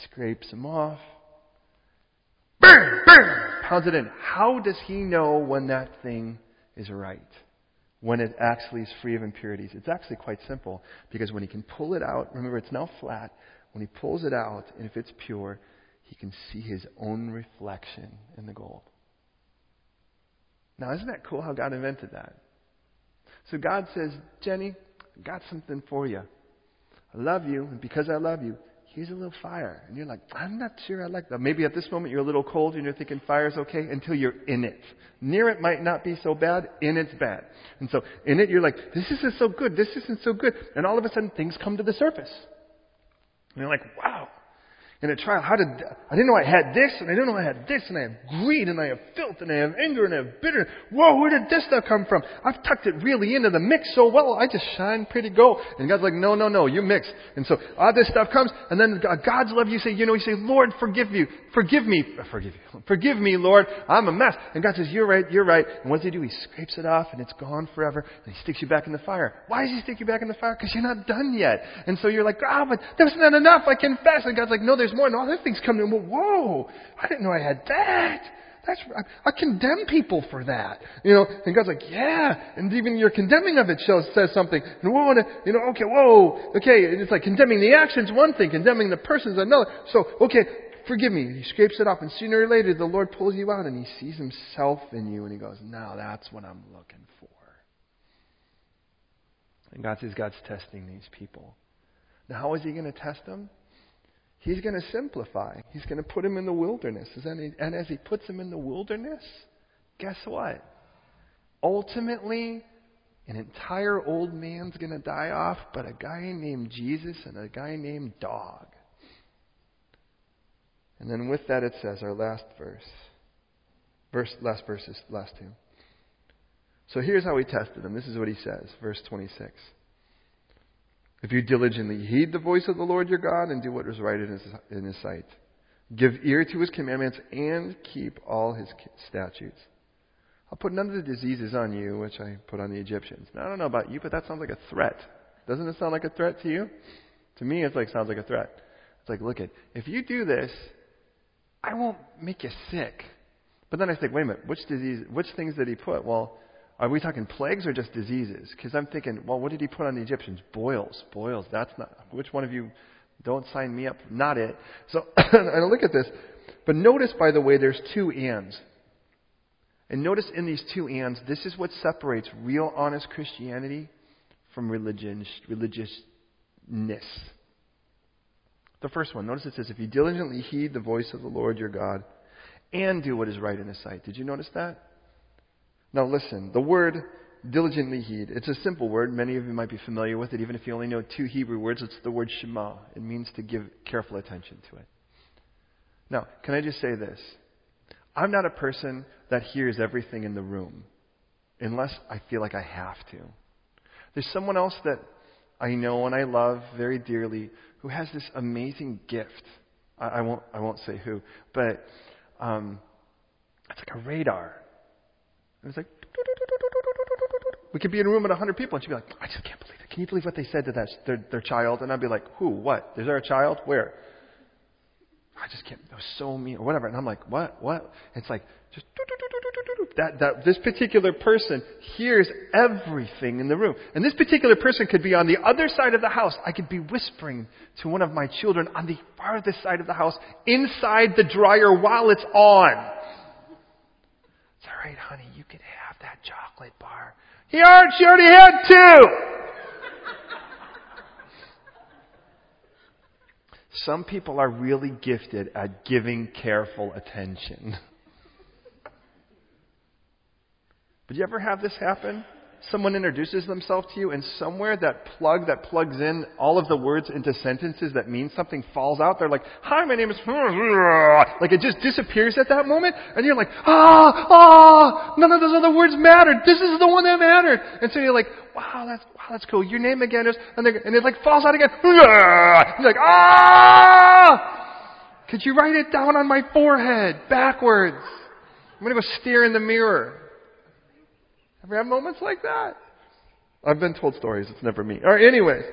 A: scrapes them off, bam, bam, pounds it in. How does he know when that thing is right? When it actually is free of impurities? It's actually quite simple because when he can pull it out, remember it's now flat, when he pulls it out, and if it's pure, he can see his own reflection in the gold. Now, isn't that cool how God invented that? So God says, Jenny, I got something for you. I love you, and because I love you, here's a little fire. And you're like, I'm not sure I like that. Maybe at this moment you're a little cold and you're thinking fire's okay until you're in it. Near it might not be so bad, in it's bad. And so in it you're like, this isn't so good, this isn't so good. And all of a sudden things come to the surface. And you're like, wow, in a trial. How did I didn't know I had this, and I didn't know I had this, and I have greed, and I have filth, and I have anger, and I have bitterness. Whoa, where did this stuff come from? I've tucked it really into the mix so well. I just shine pretty gold. And God's like, no, no, no, you mix. And so all this stuff comes, and then God's love. You say, you know, you say, Lord, forgive you, forgive me, uh, forgive you, forgive me, Lord. I'm a mess. And God says, you're right, you're right. And what does He do? He scrapes it off, and it's gone forever, and He sticks you back in the fire. Why does He stick you back in the fire? Because you're not done yet. And so you're like, ah, oh, but that's not enough. I confess. And God's like, no, there's more. And that things come to him. Whoa, I didn't know I had that. That's, I, I condemn people for that. You know, and God's like, yeah. And even your condemning of it shows, says something. And whoa, you know, okay, whoa, okay. And it's like condemning the action's one thing, condemning the person's another. So, okay, forgive me. He scrapes it off, and sooner or later, the Lord pulls you out, and He sees Himself in you, and He goes, now that's what I'm looking for. And God says God's testing these people. Now, how is He going to test them? He's going to simplify. He's going to put him in the wilderness. And as he puts him in the wilderness, guess what? Ultimately, an entire old man's going to die off, but a guy named Jesus and a guy named Dog. And then with that it says, our last verse. Verse last verse is last two. So here's how he tested him. This is what he says, verse 26. If you diligently heed the voice of the Lord your God and do what is right in his, in his sight, give ear to his commandments and keep all his statutes. I'll put none of the diseases on you, which I put on the Egyptians. Now, I don't know about you, but that sounds like a threat. Doesn't it sound like a threat to you? To me, it's like sounds like a threat. It's like, look at if you do this, I won't make you sick. But then I think, wait a minute, which disease, which things did he put? Well, are we talking plagues or just diseases? Because I'm thinking, well, what did he put on the Egyptians? Boils, boils. That's not. Which one of you? Don't sign me up. Not it. So I look at this, but notice, by the way, there's two ands. And notice in these two ands, this is what separates real, honest Christianity from religion, religiousness. The first one, notice it says, if you diligently heed the voice of the Lord your God and do what is right in his sight. Did you notice that? Now listen, the word diligently heed, it's a simple word. Many of you might be familiar with it, even if you only know two Hebrew words. It's the word shema. It means to give careful attention to it. Now, can I just say this? I'm not a person that hears everything in the room unless I feel like I have to. There's someone else that I know and I love very dearly who has this amazing gift. I, I won't I won't say who, but um, it's like a radar. And it's like we could be in a room with a hundred people and she'd be like, I just can't believe it. Can you believe what they said to that their, their child? And I'd be like, Who? What? Is there a child? Where? I just can't. It was so mean or whatever. And I'm like, What? What? It's like just that, that this particular person hears everything in the room. And this particular person could be on the other side of the house. I could be whispering to one of my children on the farthest side of the house, inside the dryer while it's on. All right, honey, you could have that chocolate bar. He already, she already had two! Some people are really gifted at giving careful attention. Did you ever have this happen? Someone introduces themselves to you, and somewhere that plug that plugs in all of the words into sentences that mean something falls out. They're like, "Hi, my name is," like it just disappears at that moment, and you're like, "Ah, ah, none of those other words mattered. This is the one that mattered." And so you're like, "Wow, that's wow, that's cool. Your name again is," and, and it like falls out again. You're like, "Ah!" Could you write it down on my forehead backwards? I'm gonna go stare in the mirror. Have moments like that? I've been told stories. It's never me. All right, anyways.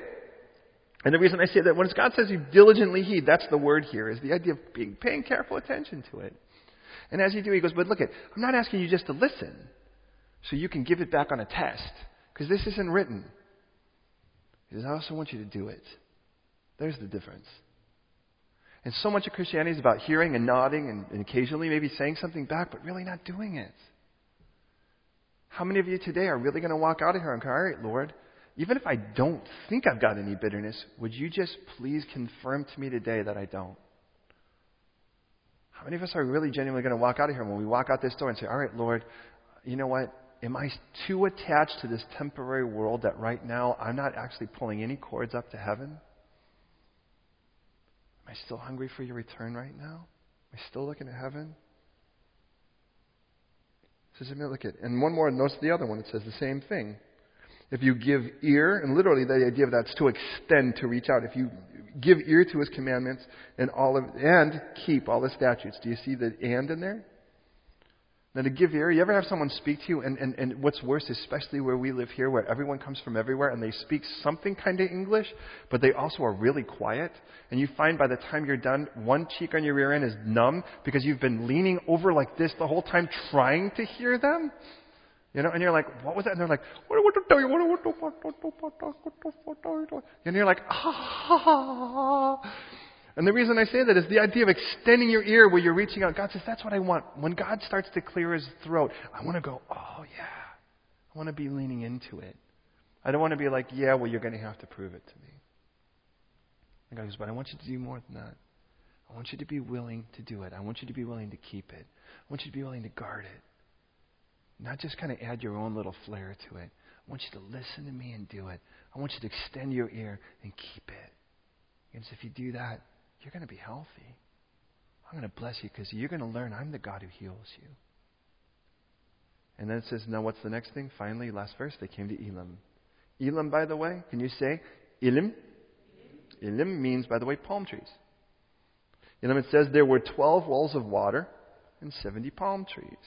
A: And the reason I say that when God says you diligently heed, that's the word here, is the idea of being, paying careful attention to it. And as you do, he goes, but look at, I'm not asking you just to listen so you can give it back on a test, because this isn't written. He says, I also want you to do it. There's the difference. And so much of Christianity is about hearing and nodding and, and occasionally maybe saying something back, but really not doing it. How many of you today are really going to walk out of here and go, all right, Lord, even if I don't think I've got any bitterness, would you just please confirm to me today that I don't? How many of us are really genuinely going to walk out of here when we walk out this door and say, all right, Lord, you know what? Am I too attached to this temporary world that right now I'm not actually pulling any cords up to heaven? Am I still hungry for your return right now? Am I still looking to heaven? Says, look at, and one more, notice the other one, it says the same thing. If you give ear, and literally the idea of that's to extend, to reach out. If you give ear to his commandments and all of, and keep all the statutes. Do you see the and in there? Now, to give ear, you ever have someone speak to you, and, and, and what's worse, especially where we live here, where everyone comes from everywhere, and they speak something kind of English, but they also are really quiet, and you find by the time you're done, one cheek on your rear end is numb because you've been leaning over like this the whole time trying to hear them? You know, and you're like, what was that? And they're like, and you're like, ah. And the reason I say that is the idea of extending your ear where you're reaching out. God says, that's what I want. When God starts to clear his throat, I want to go, oh, yeah. I want to be leaning into it. I don't want to be like, yeah, well, you're going to have to prove it to me. And God goes, but I want you to do more than that. I want you to be willing to do it. I want you to be willing to keep it. I want you to be willing to guard it. Not just kind of add your own little flair to it. I want you to listen to me and do it. I want you to extend your ear and keep it. Because if you do that, you're going to be healthy. I'm going to bless you because you're going to learn I'm the God who heals you. And then it says, now what's the next thing? Finally, last verse, they came to Elim. Elim, by the way, can you say Elim? Elim means, by the way, palm trees. Elim, it says there were 12 wells of water and 70 palm trees.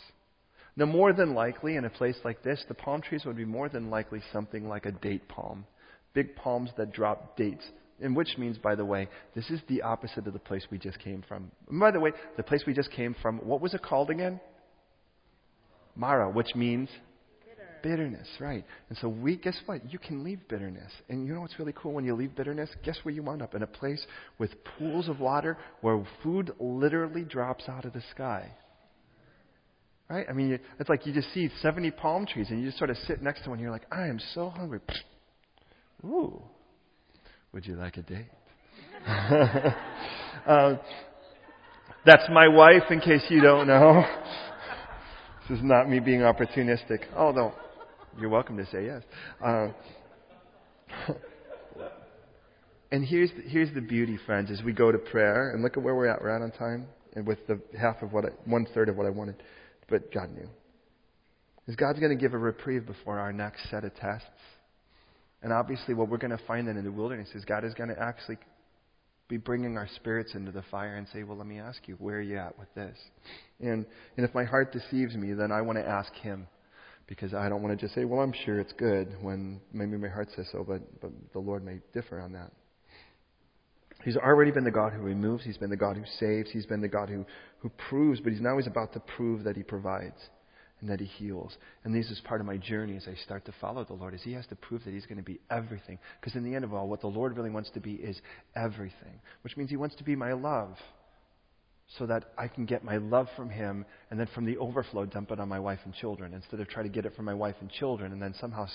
A: Now, more than likely, in a place like this, the palm trees would be more than likely something like a date palm. Big palms that drop dates. And which means, by the way, this is the opposite of the place we just came from. And by the way, the place we just came from, what was it called again? Mara, which means bitterness, right? And so we, guess what? You can leave bitterness. And you know what's really cool when you leave bitterness? Guess where you wind up? In a place with pools of water where food literally drops out of the sky. Right? I mean, it's like you just see 70 palm trees and you just sort of sit next to one and you're like, I am so hungry. Ooh, would you like a date? uh, that's my wife, in case you don't know. This is not me being opportunistic, although you're welcome to say yes. Uh, and here's the, here's the beauty, friends, as we go to prayer, and look at where we're at. We're at on time, and with the half of what I, one third of what I wanted, but God knew. Is God's going to give a reprieve before our next set of tests? And obviously, what we're going to find then in the wilderness is God is going to actually be bringing our spirits into the fire and say, Well, let me ask you, where are you at with this? And, and if my heart deceives me, then I want to ask Him because I don't want to just say, well, I'm sure it's good when maybe my heart says so, but, but the Lord may differ on that. He's already been the God who removes. He's been the God who saves. He's been the God who, who proves, but he's now he's about to prove that he provides and that he heals. And this is part of my journey as I start to follow the Lord, is he has to prove that he's going to be everything. Because in the end of all, what the Lord really wants to be is everything, which means he wants to be my love so that I can get my love from Him and then from the overflow dump it on my wife and children instead of trying to get it from my wife and children and then somehow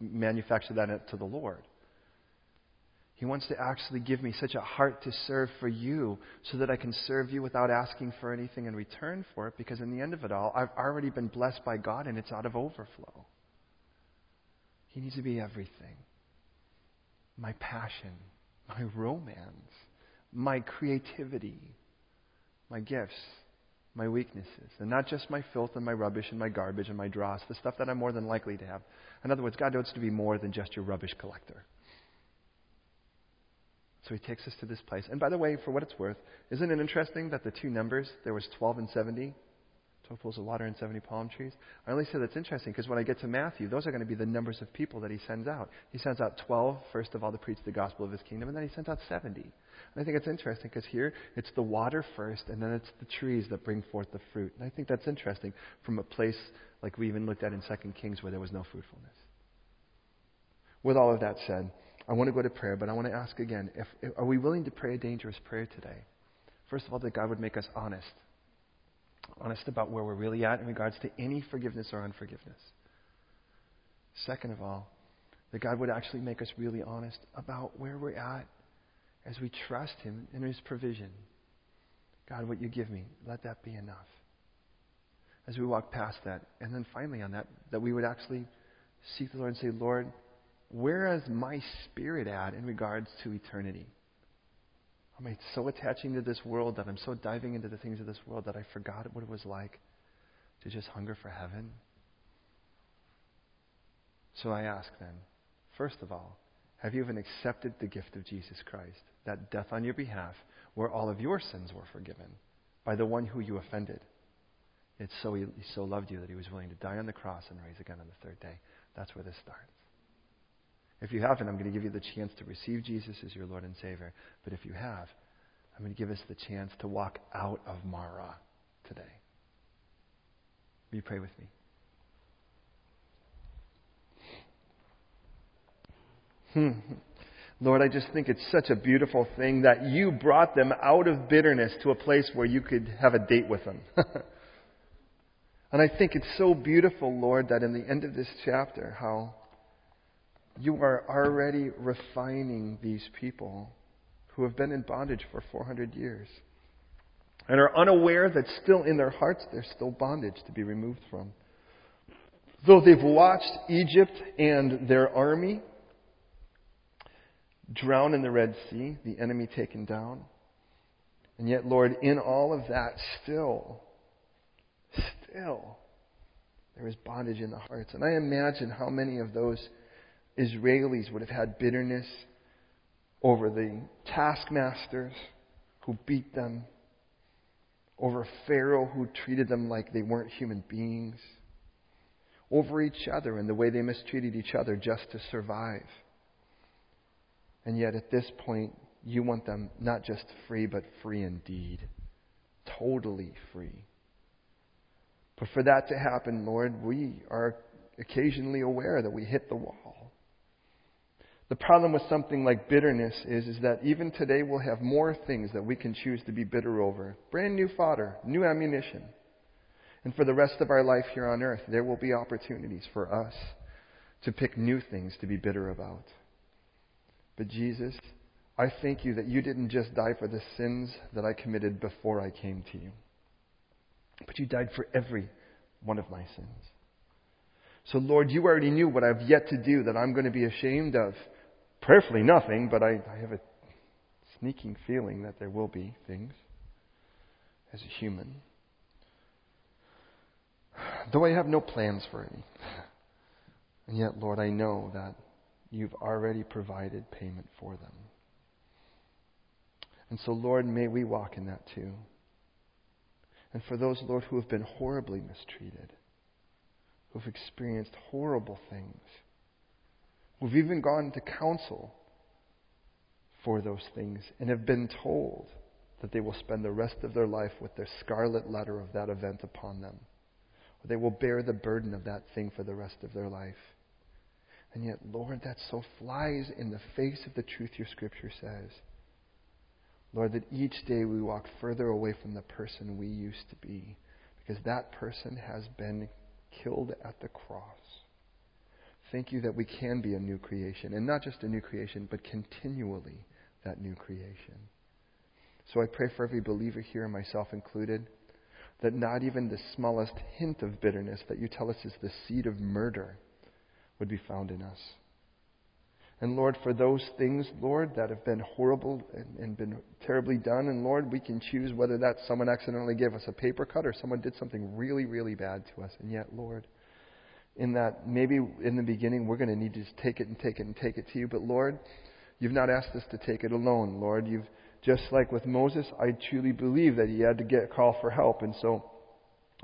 A: manufacture that to the Lord. He wants to actually give me such a heart to serve for you so that I can serve you without asking for anything in return for it because in the end of it all, I've already been blessed by God and it's out of overflow. He needs to be everything my passion, my romance, my creativity my gifts, my weaknesses, and not just my filth and my rubbish and my garbage and my dross, the stuff that I'm more than likely to have. In other words, God wants to be more than just your rubbish collector. So he takes us to this place. And by the way, for what it's worth, isn't it interesting that the two numbers, there was 12 and 70, 12 pools of water and 70 palm trees? I only say that's interesting because when I get to Matthew, those are going to be the numbers of people that he sends out. He sends out 12, first of all, to preach the gospel of his kingdom, and then he sends out 70. And I think it's interesting because here it's the water first, and then it's the trees that bring forth the fruit. And I think that's interesting from a place like we even looked at in 2 Kings where there was no fruitfulness. With all of that said, I want to go to prayer, but I want to ask again if, if, are we willing to pray a dangerous prayer today? First of all, that God would make us honest. Honest about where we're really at in regards to any forgiveness or unforgiveness. Second of all, that God would actually make us really honest about where we're at as we trust Him in His provision. God, what you give me, let that be enough. As we walk past that, and then finally on that, that we would actually seek the Lord and say, Lord, where is my spirit at in regards to eternity? Am I so attaching to this world that I'm so diving into the things of this world that I forgot what it was like to just hunger for heaven? So I ask then, first of all, have you even accepted the gift of Jesus Christ? that death on your behalf, where all of your sins were forgiven by the one who you offended. It's so he, he so loved you that he was willing to die on the cross and rise again on the third day. That's where this starts. If you haven't, I'm going to give you the chance to receive Jesus as your Lord and Savior. But if you have, I'm going to give us the chance to walk out of Mara today. Will you pray with me? Hmm. Lord, I just think it's such a beautiful thing that you brought them out of bitterness to a place where you could have a date with them. and I think it's so beautiful, Lord, that in the end of this chapter, how you are already refining these people who have been in bondage for 400 years and are unaware that still in their hearts there's still bondage to be removed from. Though they've watched Egypt and their army drown in the Red Sea, the enemy taken down. And yet, Lord, in all of that, still, still, There is bondage in the hearts. And I imagine how many of those Israelis would have had bitterness over the taskmasters who beat them, over Pharaoh who treated them like they weren't human beings, over each other and the way they mistreated each other just to survive. And yet at this point, you want them not just free, but free indeed. Totally free. But for that to happen, Lord, we are occasionally aware that we hit the wall. The problem with something like bitterness is, is that even today we'll have more things that we can choose to be bitter over. Brand new fodder, new ammunition. And for the rest of our life here on earth, there will be opportunities for us to pick new things to be bitter about. But Jesus, I thank you that you didn't just die for the sins that I committed before I came to you. But you died for every one of my sins. So, Lord, you already knew what I've yet to do that I'm going to be ashamed of. Prayerfully, nothing, but I, I have a sneaking feeling that there will be things as a human. Though I have no plans for any. And yet, Lord, I know that you've already provided payment for them. And so, Lord, may we walk in that too. And for those, Lord, who have been horribly mistreated, who have experienced horrible things, who've even gone to counsel for those things and have been told that they will spend the rest of their life with their scarlet letter of that event upon them. Or they will bear the burden of that thing for the rest of their life. And yet, Lord, that so flies in the face of the truth your scripture says. Lord, that each day we walk further away from the person we used to be because that person has been killed at the cross. Thank you that we can be a new creation, and not just a new creation, but continually that new creation. So I pray for every believer here, myself included, that not even the smallest hint of bitterness that you tell us is the seed of murder would be found in us. And Lord, for those things, Lord, that have been horrible and, and, been terribly done, and Lord, we can choose whether that someone accidentally gave us a paper cut or someone did something really, really bad to us. And yet, Lord, in that maybe in the beginning we're going to need to just take it and take it and take it to you. But Lord, you've not asked us to take it alone, Lord. You've just like with Moses, I truly believe that he had to get a call for help. And so,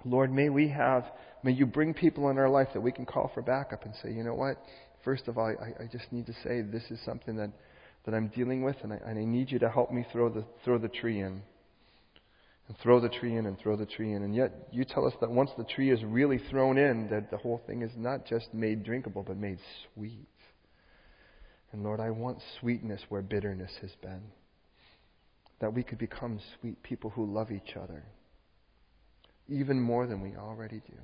A: Lord, may we have, may you bring people in our life that we can call for backup and say, you know what? First of all, I, I just need to say this is something that, that I'm dealing with, and I, and I need you to help me throw the, throw the tree in. And throw the tree in and throw the tree in. And yet, you tell us that once the tree is really thrown in, that the whole thing is not just made drinkable, but made sweet. And Lord, I want sweetness where bitterness has been. That we could become sweet people who love each other, even more than we already do.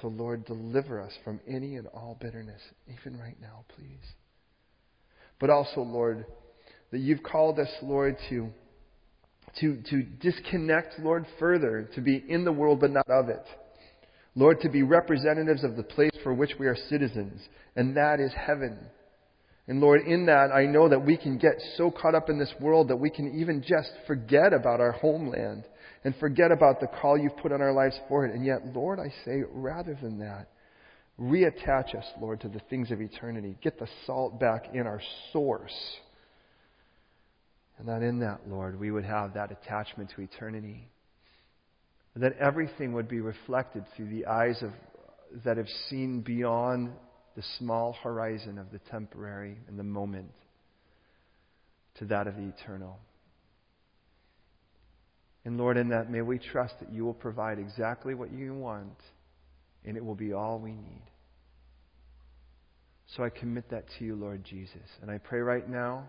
A: So, Lord, deliver us from any and all bitterness, even right now, please. But also, Lord, that you've called us, Lord, to, to, to disconnect, Lord, further, to be in the world but not of it. Lord, to be representatives of the place for which we are citizens, and that is heaven. And Lord, in that, I know that we can get so caught up in this world that we can even just forget about our homeland and forget about the call you've put on our lives for it. And yet, Lord, I say, rather than that, reattach us, Lord, to the things of eternity. Get the salt back in our source. And that in that, Lord, we would have that attachment to eternity. That everything would be reflected through the eyes of that have seen beyond the small horizon of the temporary and the moment to that of the eternal. And Lord, in that, may we trust that you will provide exactly what you want, and it will be all we need. So I commit that to you, Lord Jesus. And I pray right now,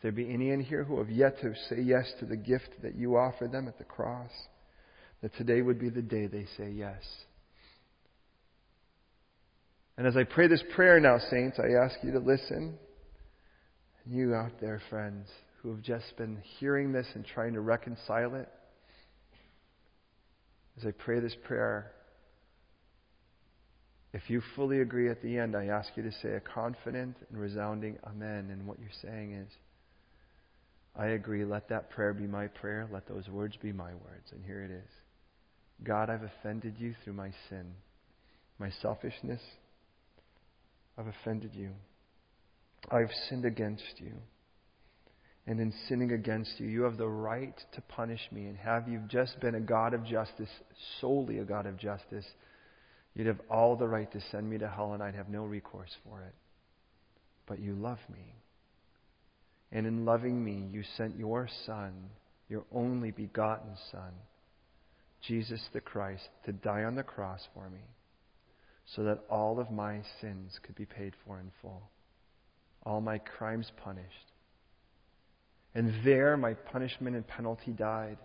A: if there be any in here who have yet to say yes to the gift that you offer them at the cross, that today would be the day they say yes. And as I pray this prayer now, saints, I ask you to listen. And you out there, friends, who have just been hearing this and trying to reconcile it, as I pray this prayer, if you fully agree at the end, I ask you to say a confident and resounding Amen. And what you're saying is, I agree. Let that prayer be my prayer. Let those words be my words. And here it is God, I've offended you through my sin. my selfishness. I've offended you. I've sinned against you. And in sinning against you, you have the right to punish me. And have you just been a God of justice, solely a God of justice, you'd have all the right to send me to hell and I'd have no recourse for it. But you love me. And in loving me, you sent your Son, your only begotten Son, Jesus the Christ, to die on the cross for me so that all of my sins could be paid for in full, all my crimes punished. And there my punishment and penalty died.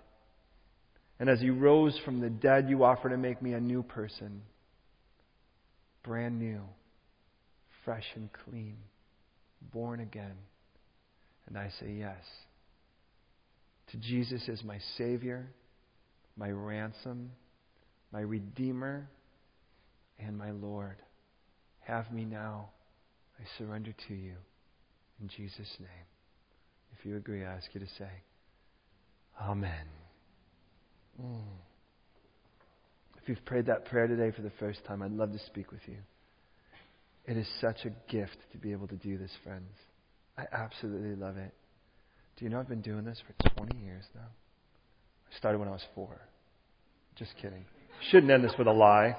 A: And as you rose from the dead, you offer to make me a new person, brand new, fresh and clean, born again. And I say yes to Jesus as my Savior, my ransom, my Redeemer, and my Lord. Have me now. I surrender to you. In Jesus' name. If you agree, I ask you to say, Amen. Mm. If you've prayed that prayer today for the first time, I'd love to speak with you. It is such a gift to be able to do this, friends. I absolutely love it. Do you know I've been doing this for 20 years now? I started when I was four. Just kidding. Shouldn't end this with a lie.